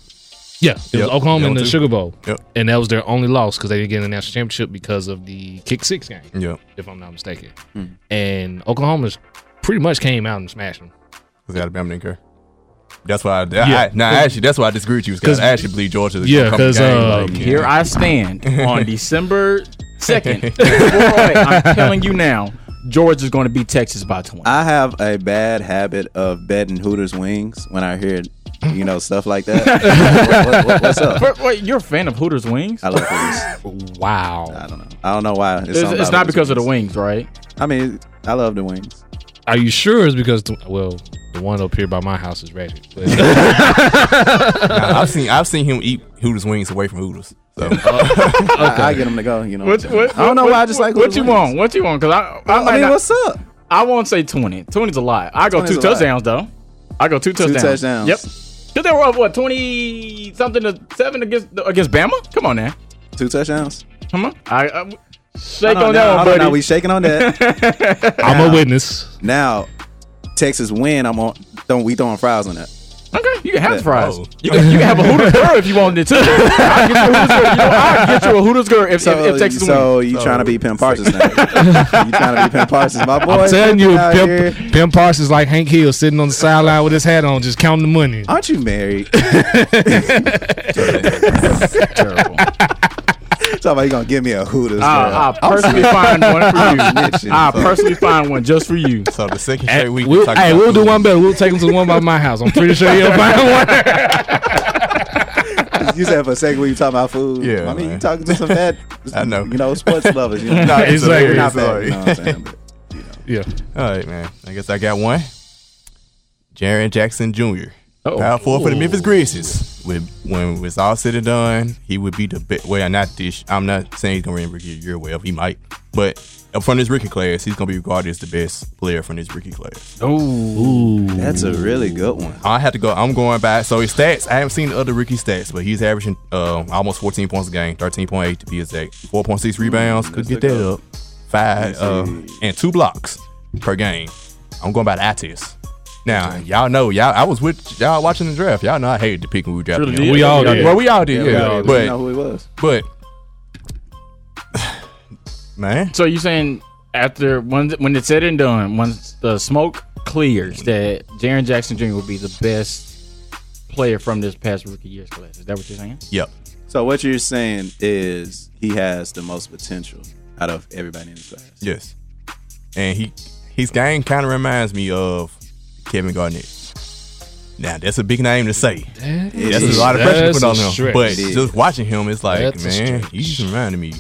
Yeah, it Yep. was Oklahoma in the too. Sugar Bowl, Yep. and that was their only loss because they didn't get in the national championship because of the kick six game, yeah, if I'm not mistaken. And Oklahoma's pretty much came out and smashed them. because Alabama didn't care. That's why. I, Yeah. I, nah, actually, that's why I disagree with you. because I actually believe Georgia. is Yeah, gonna come in 'cause, uh, like, Here. I stand on December 2nd. I'm telling you now, Georgia is going to beat Texas by 20. I have a bad habit of betting Hooters wings when I hear, you know, stuff like that. what, what- what's up? Wait, wait, you're a fan of Hooters wings? I love Hooters. Wow. I don't know. I don't know why. It's, something it's not Hooters because of the wings, right? I mean, I love the wings. Are you sure it's because the, well, the one up here by my house is ratchet. But, Nah, I've seen I've seen him eat Hooters wings away from Hooters. So I, I get him to go. You know. What, What, what, I don't know what, why I just like what you wings. want. What you want? Because I, I, I, might mean, not- what's up? I won't say 20. 20's a lot. I go two touchdowns though. I go two touchdowns. Two touchdowns. Yep. Because they were up what 20 something to seven against against Bama. Come on now. Two touchdowns. Come on. I, I shake Hold on now, that one, buddy. now we shaking on that. I'm a witness. now, Texas win. I'm on. Don't we throwing fries on that? okay, you can have the Yeah. fries. Oh. You, can, you can have a Hooters girl if you wanted to. I'll get you a Hooters girl. You know, I'll get you a Hooters girl if, So, if, if Texas so wins. you trying to be Pim Parsons now? you trying to be Pim Parsons, my boy? I'm telling you, out here. Pimp, Pimp Parsons like Hank Hill sitting on the sideline with his hat on, just counting the money. Aren't you married? Terrible. Talking about you gonna give me a Hooters? girl. I'll, I'll personally find one for you. I'll personally find one just for you. so the second straight week. We'll, we hey, we'll do one better. We'll take him to the one by my house. I'm pretty sure you'll find one. you said for a second when you talking about food. Yeah, I mean you talking to some bad, I know. you know, sports lovers. You know, Nah, it's Exactly. not bad. You know what I'm saying? But, yeah. All right, man. I guess I got one. Jaren Jackson Jr. Oh. Power forward for the Memphis Grizzlies. With, when it's all said and done, he would be the best. Well, not this. I'm not saying he's gonna win rookie of the year. Well, he might, but from his rookie class, he's gonna be regarded as the best player from his rookie class. Oh, that's a really good one. I have to go. I'm going back. So his stats, I haven't seen the other rookie stats, but he's averaging uh, almost 14 points a game, 13.8 to be exact, 4.6 rebounds. Could get that up. Five uh, and two blocks per game. I'm going by the Atis. Now y'all know y'all. I was with y'all watching the draft. Y'all know I hated the pick when we drafted Surely him. did. We all did. Well, we all did, we yeah. already- But you know who he was. but man, So you saying after when when it's said and done, once the smoke clears, that Jaren Jackson Jr. will be the best player from this past rookie year's class? Is that what you're saying? yep. So what you're saying is he has the most potential out of everybody in the class. Yes. And he his game kind of reminds me of Kevin Garnett. Now that's a big name to say. That's is. a lot of pressure to put on him. stretch. But just watching him, it's like, That's man, stretch. he's reminding me.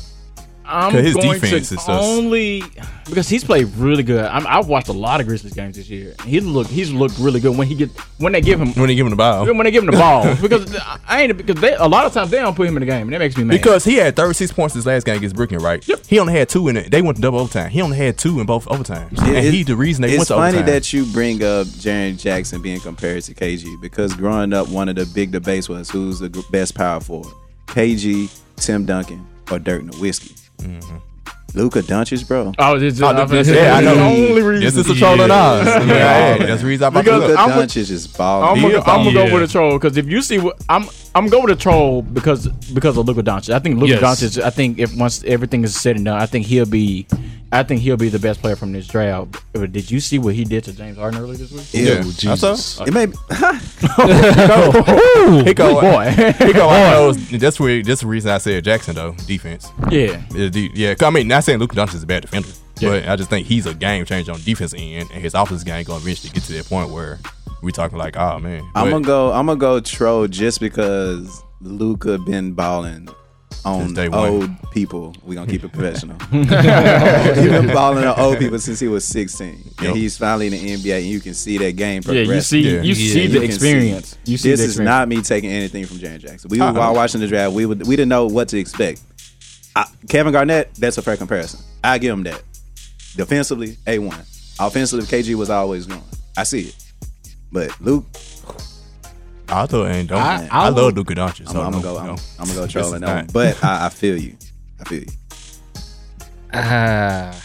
I'm 'Cause his going defense to is just- only because he's played really good. I'm, I've watched a lot of Grizzlies games this year. He's looked he's looked really good when he get when they give him When they give him the ball. when they give him the ball because I ain't because they a lot of times they don't put him in the game and that makes me mad. Because he had 36 points his last game against Brooklyn, right? Yep. He only had two in it. They went to double overtime. He only had two in both overtimes. and he the reason they it's went to funny overtime. that you bring up Jaren Jackson being compared to KG because growing up, one of the big debates was who's the best power forward, KG, Tim Duncan, or Dirk Nowitzki. Mm-hmm. Luka Doncic, bro. oh, oh this, Oh, this- yeah, I know. The only reason. This is a troll Yeah. eyes. Yeah, hey, that's the reason I brought Because it Luka. I'm with- Doncic is I'm balling. gonna, I'm gonna go with a troll because if you see what I'm, I'm gonna go with a troll because because of Luka Doncic. I think Luka Yes. Doncic. I think if once everything is said and done, I think he'll be, I think he'll be the best player from this draft. But did you see what he did to James Harden earlier this week? Yeah. Oh, I saw. Jesus. It may be, He go, Boy, he go. I know. That's where. That's the reason I said Jackson though. Defense. yeah. Yeah, de- yeah. 'cause I mean, not saying Luka Doncic is a bad defender, but I just think he's a game changer on defense end, and his offense game going to eventually get to that point where we talking like, oh man. I'm gonna go. I'm gonna go troll just because Luka been balling on Since day one. old people. We're gonna keep it professional. he's been balling on old people since he was 16, Yep. and he's finally in the NBA, and you can see that game Yeah, progress. you see, Yeah. you see you the can experience. You see this the is not me taking anything from Jaren Jackson. We Uh-uh. while watching the draft, we would we didn't know what to expect. I, Kevin Garnett, that's a fair comparison. I give him that. Defensively, a one. Offensively, KG was always going. I see it, but Luke, I thought and don't. I- I, I love would- Luka Doncic. I'm, So I'm no, gonna go. I'm. I'm gonna go This trolling is that one. But I, I feel you. I feel you. Ah.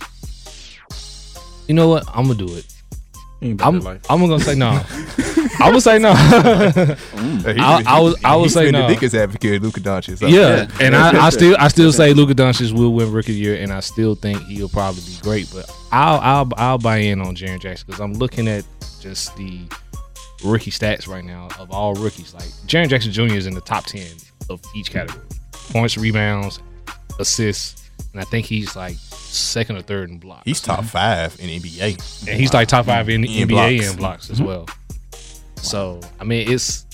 you know what? I'm gonna do it. You ain't about I'm. I'm gonna say no. I'm gonna say no. Hey, he- I- I was- I would say been no. the biggest advocate Luka Doncic. So. yeah, and I, I still I still say Luka Doncic will win Rookie of the Year, and I still think he'll probably be great. But I'll I'll I'll buy in on Jaren Jackson because I'm looking at just the rookie stats right now of all rookies. Like Jaren Jackson Jr. is in the top ten of each category: points, rebounds, assists, and I think he's like second or third in blocks. He's top five in NBA. and he's like top five in In NBA blocks. in blocks as mm-hmm. well. So I mean, it's So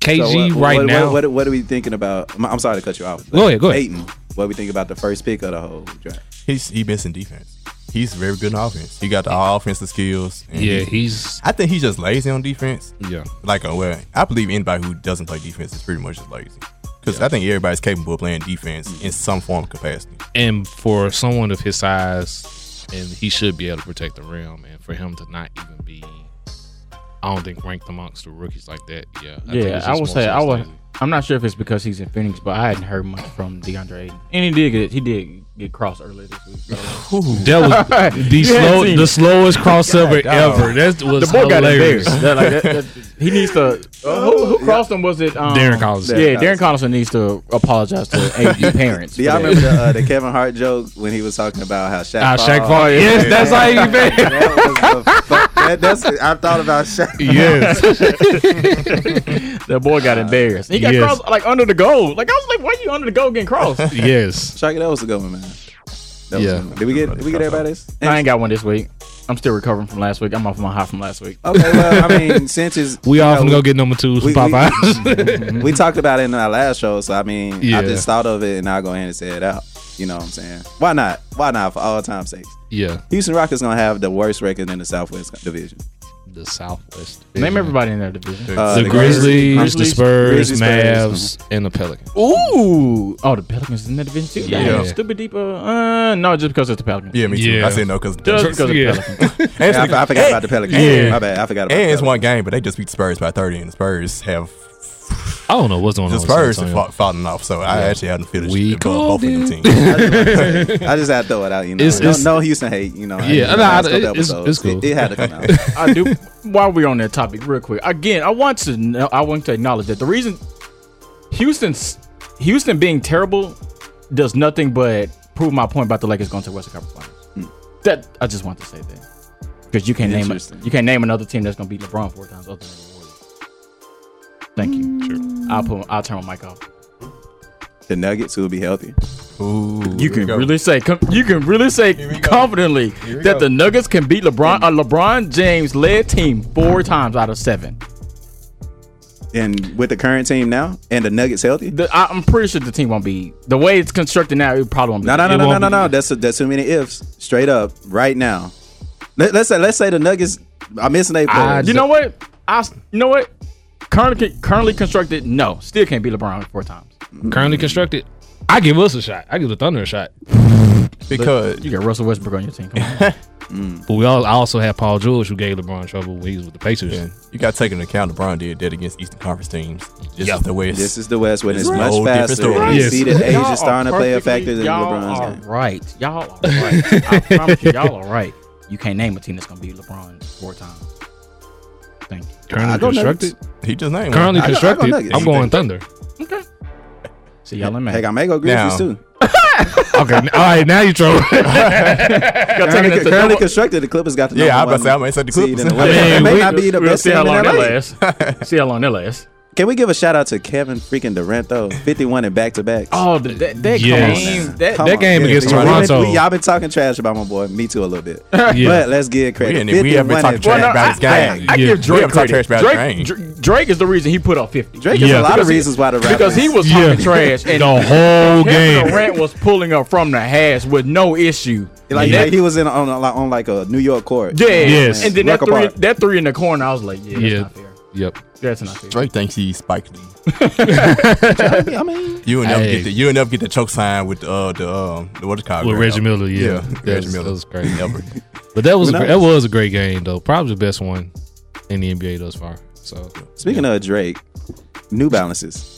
KG what- right what, now. What, what, what are we thinking about? I'm- I'm sorry to cut you off. but Go ahead, go ahead. Peyton, what we think about the first pick of the whole draft? He's he missing defense. He's very good in offense. He got the all offensive skills. and yeah, he- he's I think he's just lazy on defense. yeah. Like, uh, well, I believe anybody who doesn't play defense is pretty much just lazy. Because I think everybody's capable of playing defense in some form of capacity. and for someone of his size, and he should be able to protect the rim, and for him to not even be, I don't think ranked amongst the rookies like that. Yeah, I yeah, it's I would say I would. lazy. I'm not sure if it's because he's in Phoenix, but I hadn't heard much from DeAndre Ayton, and he did get he did get crossed earlier this week. So. That was the slow, the slowest crossover dog. ever. That was the boy got hilarious. embarrassed. That, like, that, that, he needs to. Uh, who, who crossed him? Was it um, Darren Collison. Yeah, Darren Darren Collison needs to apologize to AD parents. Do y'all remember the, uh, the Kevin Hart joke when he was talking about how Shaq? Ah, Shaq Paul- Paul. Yes, that's how he been. That was the fuck- that- that's I thought about Shaq. Yes. that boy got embarrassed. He got Yes. crossed like under the goal. Like I was like, why are you under the goal getting crossed? yes. Shaq, that was a good one, man. That was Yeah. a good one. Did we get did we get everybody's? I ain't got one this week. I'm still recovering from last week. I'm off my high from last week. Okay, well, I mean, since it's We you all know, can go get number twos we- from we- Popeyes. we talked about it in our last show, so I mean, Yeah. I just thought of it and I'll go ahead and say it out. You know what I'm saying? Why not? Why not for all time's sakes? yeah, Houston Rockets gonna have the worst record in the Southwest Division. the Southwest. Name everybody in their division. Uh, The, the Grizzlies, Grizzlies, the Spurs, Grizzlies, Spurs. Mavs, and the Pelicans. Ooh, oh, the Pelicans in that division too. Yeah. Yeah, stupid deeper. Uh, no, just because it's the Pelicans. Yeah, me too. Yeah. I said no because just because Yeah. of the Pelicans. Yeah, I, I forgot about the Pelicans. Yeah. My bad. I forgot about and the it's one game, but they just beat the Spurs by 30, and the Spurs have I don't know what's going on. the Spurs San have Antonio. fa- fallen off. So I actually haven't feel We above both of them teams. I just had to throw it out. You know, It's- no, it's- no Houston hate. You know, Yeah, in the no, I- couple it's- episodes, it's cool. It, it had to come out. I do. While we're on that topic, real quick, again, I want to know, I want to acknowledge that the reason Houston's Houston being terrible does nothing but prove my point about the Lakers going to the Western Conference Finals. Hmm. That I just want to say that because you can't name it, you can't name another team that's going to beat LeBron four times other than the Warriors. Thank you. Sure. I'll put. I'll turn my mic off. the Nuggets will be healthy. Ooh, You can really say com- you can really say confidently that go. the Nuggets can beat LeBron a LeBron James led team four times out of seven. And with the current team now, and the Nuggets healthy. The, I, I'm pretty sure the team won't be the way it's constructed now. It probably won't be. No, no, no, no, no, no, no. That's that's too many ifs. Straight up, right now. Let, let's say let's say the Nuggets are missing eight I- You know what? I s- you know what? Currently, currently constructed. No, still can't beat LeBron four times. Currently constructed. I give us a shot. I give the Thunder a shot. because You got Russell Westbrook on your team. Come on. Mm. But we all, I also have Paul George who gave LeBron trouble when he was with the Pacers. yeah, you got to take into account LeBron did that against Eastern Conference teams. This Yeah. is the West. this is the West when it's It's much faster. story. And you Yes. see that age is starting to play a factor in y'all LeBron's are game. right. Y'all are right. I promise you, y'all are right. You can't name a team that's gonna beat LeBron four times. Thank. Currently I go constructed. he just named Currently I go- I go constructed. Nuggets. I'm going Thunder. Okay. See y'all in May. Heck, I may go Grizzlies Now- too. Okay. All right. Now you trolling. Currently, currently constructed, the Clippers got the Yeah, I number was about to say, I one might say the seed Clippers. I mean, it may we- not be the we'll best see how long that lasts. see how long that lasts. Can we give a shout out to Kevin freaking Durant though? Fifty one and back to back. Oh, that, that Yes. game. That, That game against Toronto. y'all been talking trash about my boy. Me too a little bit. Yeah. But let's give We, credit. ain't, we haven't been talking trash Well, no, about his I- game. I, I Yeah. give Drake credit. trash about Drake, his Drake is the reason he put up 50. Drake is a lot of Because he- reasons why the Raptors. because he was Yeah. talking trash and the whole Kevin game. Durant was pulling up from the hash with no issue. like Yeah. he was in on, on, like- on like a New York court. Yeah. Yes. And then that three, that three in the corner, I was like, yeah, that's Yeah. not fair. Yep. That's not fair. Drake thinks he's Spike Lee. I mean, You will never Hey. get the you will never get the choke sign with the uh, the um the, what it's called With Reggie Miller, yeah, yeah That's- Reggie Miller. that was great. Never. But that was Who a, great- that was a great game though. Probably the best one in the NBA thus far. So speaking of Drake, New Balances.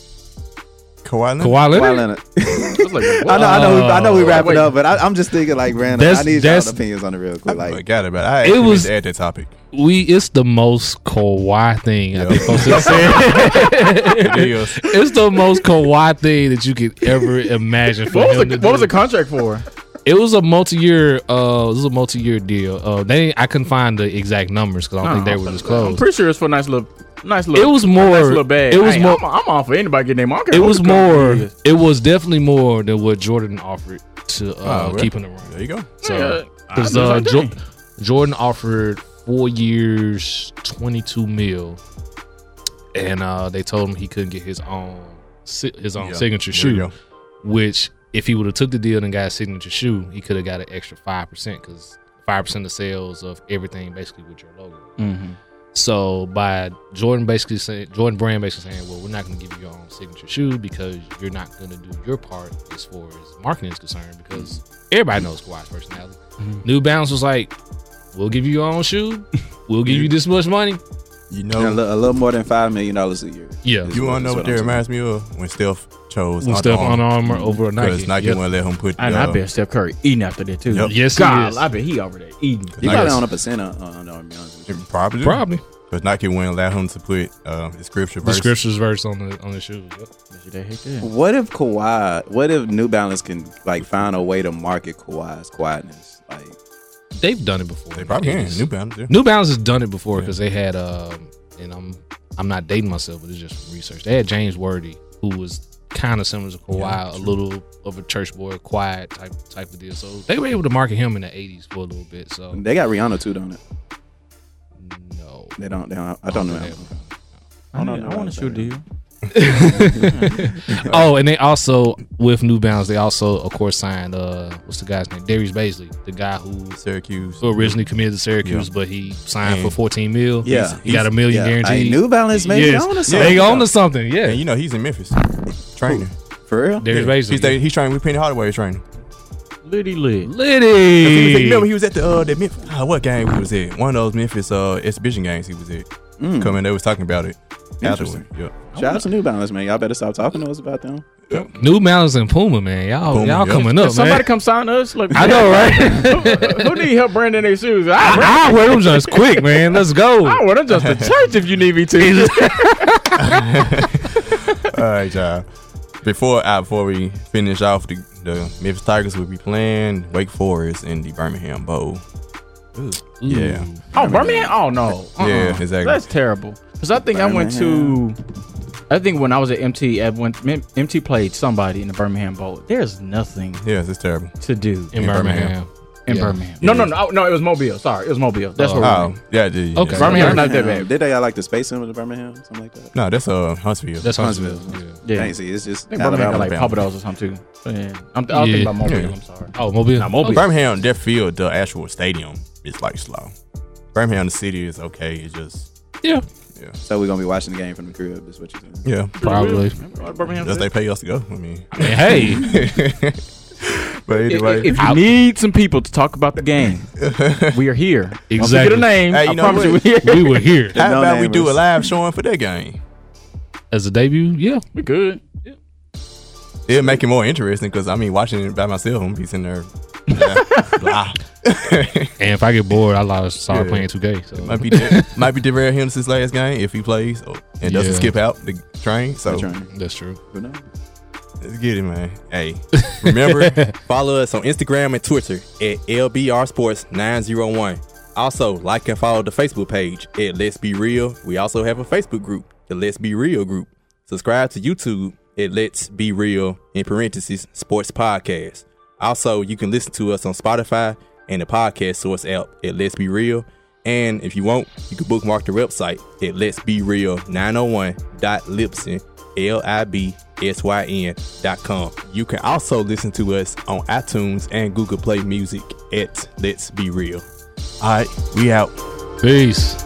Kawhi Leonard. Kawhi Kawhi Leonard. Leonard. I was like, I know, I know, we, I know we wrapping Wait. up, but I, I'm just thinking like random. That's- I need that's- y'all opinions on it real quick. Like, forgot about it. But I It was- was add that topic. We it's the most Kawhi thing I think folks have said. It is. it's the most Kawhi thing that you could ever imagine. For What was, him the, to what was the contract for? It was a multi-year. Uh, it was a multi-year deal. Uh, they I couldn't find the exact numbers because I don't think they were just closed. I'm pretty sure it's for a nice little, nice little. It was more- nice little bag. it was Hey, more- I'm, I'm all for anybody getting their market. It was more. It was definitely more than what Jordan offered to uh, Oh, keep him around. There you go. So, because the uh, Jo- Jordan offered four years, twenty-two mil, and uh, they told him he couldn't get his own his own Yeah, signature shoe. Which, if he would have took the deal and got a signature shoe, he could have got an extra five percent because five percent of sales of everything basically with your logo. Mhm. So by Jordan basically saying Jordan Brand basically saying, well, we're not going to give you your own signature shoe because you're not going to do your part as far as marketing is concerned because everybody knows Kawhi's personality. Mm-hmm. New Balance was like, we'll give you your own shoe, we'll give you this much money. You a, know, a little more than five million dollars a year. Yeah, you want to know is what that I'm reminds me of? When Steph chose when Under Steph Armour. Under Armour over a Nike. Because Nike Yep. wouldn't let him put. And uh, I bet Steph Curry eating after that too. Yep. Yes, he God, is. I bet he over there eating. He Nike- probably on a percent on, on, on, be honest. Probably. Probably Because Nike wouldn't allow him to put uh, the scripture the verse. scriptures verse on the on the shoes. Yep. They hate that. What if Kawhi? What if New Balance can like find a way to market Kawhi's quietness? Like, They've done it before. They probably can. New Balance. Yeah. New Balance has done it before because they had, um, and I'm I'm not dating myself, but it's just research. They had James Worthy, who was kind of similar to Kawhi, Yeah, a little of a church boy, quiet type type of deal. So they were able to market him in the '80s for a little bit. So they got Rihanna too, don't it? no, They don't. They don't I don't know. I, don't know I want to shoot that. Deal. oh, and they also with New Balance, they also of course signed uh, what's the guy's name? Darius Bazley, the guy who Syracuse. who originally committed to Syracuse, Yeah. but he signed And- for 14 mil. Yeah. he got a million Yeah. guaranteed. Hey, New Balance maybe Yes. on to They something. own to something. Yeah, And you know he's in Memphis training. For real? Darius Yeah. Bazley. He's, there- he's training with Penny Hardaway training. Liddy lit. Liddy. Remember he was at the uh that Memphis, uh, what game he was at? One of those Memphis uh exhibition games he was at. Mm. Coming, they was talking about it. Interesting. Afterward. Yeah. Shout out to New Balance, man. Y'all better stop talking to us about them. New Balance and Puma, man. Y'all, Puma, y'all yeah. coming up, If somebody man. come sign us, like I know, right? who need help branding their shoes? I, brand- I wear them just quick, man. Let's go. I wear them just to church if you need me to. All right, y'all. Before uh, before we finish off, the, the Memphis Tigers will be playing Wake Forest in the Birmingham Bowl. Yeah, oh, Birmingham? Oh no. Uh-uh. Yeah, exactly. That's terrible. Because I think I went to. I think when I was at MT, at when MT played somebody in the Birmingham Bowl, there's nothing yes, it's terrible. to do in in Birmingham. Birmingham. in Yeah. Birmingham. No, no, no, no. It was Mobile. Sorry, it was Mobile. That's Oh. what. Oh, yeah, dude. Okay. Birmingham's not that bad. Did they got like the space in Birmingham, something like that? No, that's uh Huntsville. That's Huntsville. Huntsville. Yeah. Yeah. Dang, see, it's just I think Birmingham got like Alabama. Papados or something too. Yeah. I'm, I'll Yeah. think about Mobile. Yeah. I'm sorry. Oh, Mobile. Nah, Mobile. Birmingham, their field, the actual stadium is like slow. Birmingham, the city is okay. It's just Yeah, So we're gonna be watching the game from the crib. Is what you're saying? yeah. probably. Birmingham. Does they pay us to go? I mean, Hey, but anyway, if you need some people to talk about the game, we are here. Once we get Exactly. a name, Hey, you I know promise you, what? we're here. we were here how no about we do a namers. live showing for that game? as a debut. Yeah, We good. It'll make it more interesting because I mean, watching it by myself, I'm be sitting there. Blah. and if I get bored, I will start Yeah. playing 2K. So It might be might be Darrell Henderson's last game if he plays oh, and doesn't Yeah. skip out the train. So That's right. that's true. But knows? let's get it, man. Hey, remember follow us on Instagram and Twitter at LBR Sports 901. Also, like and follow the Facebook page at Let's Be Real. We also have a Facebook group. the Let's Be Real group. Subscribe to YouTube at Let's Be Real in parentheses Sports Podcast. Also, you can listen to us on Spotify and the podcast source app at Let's Be Real. And if you want, you can bookmark the website at Let's Be Real 901.libsyn, L-I-B-S-Y-N dot com. You can also listen to us on iTunes and Google Play Music at Let's Be Real. All right, we out. Peace.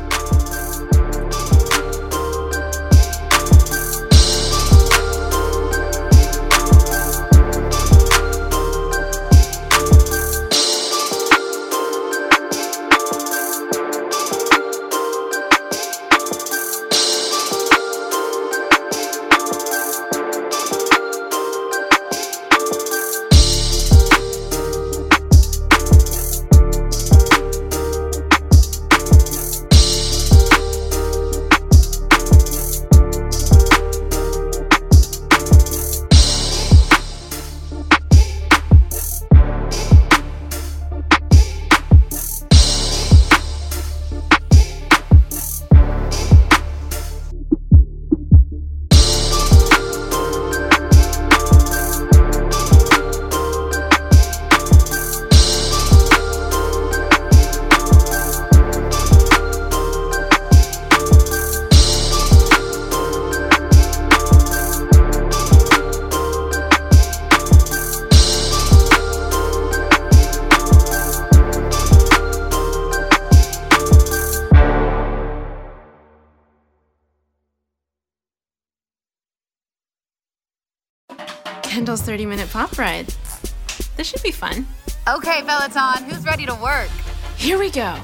Okay, Peloton, who's ready to work? Here we go.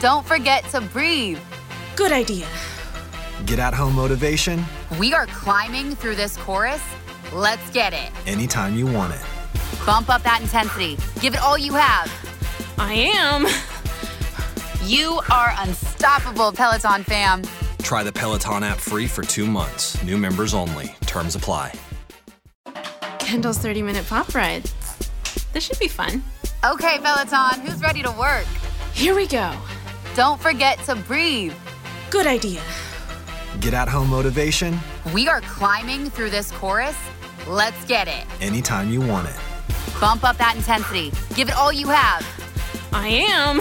Don't forget to breathe. Good idea. Get at home motivation We are climbing through this chorus. Let's get it. anytime you want it. Bump up that intensity. Give it all you have. I am. You are unstoppable, Peloton fam. Try the Peloton app free for two months. New members only. Terms apply. Kendall's 30 minute pop ride. This should be fun. Okay, Peloton, who's ready to work? Here we go. Don't forget to breathe. Good idea. Get at home motivation We are climbing through this chorus. Let's get it. anytime you want it. Bump up that intensity. Give it all you have. I am.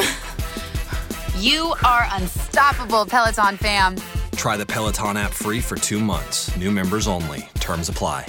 You are unstoppable, Peloton fam. Try the Peloton app free for two months. New members only. Terms apply.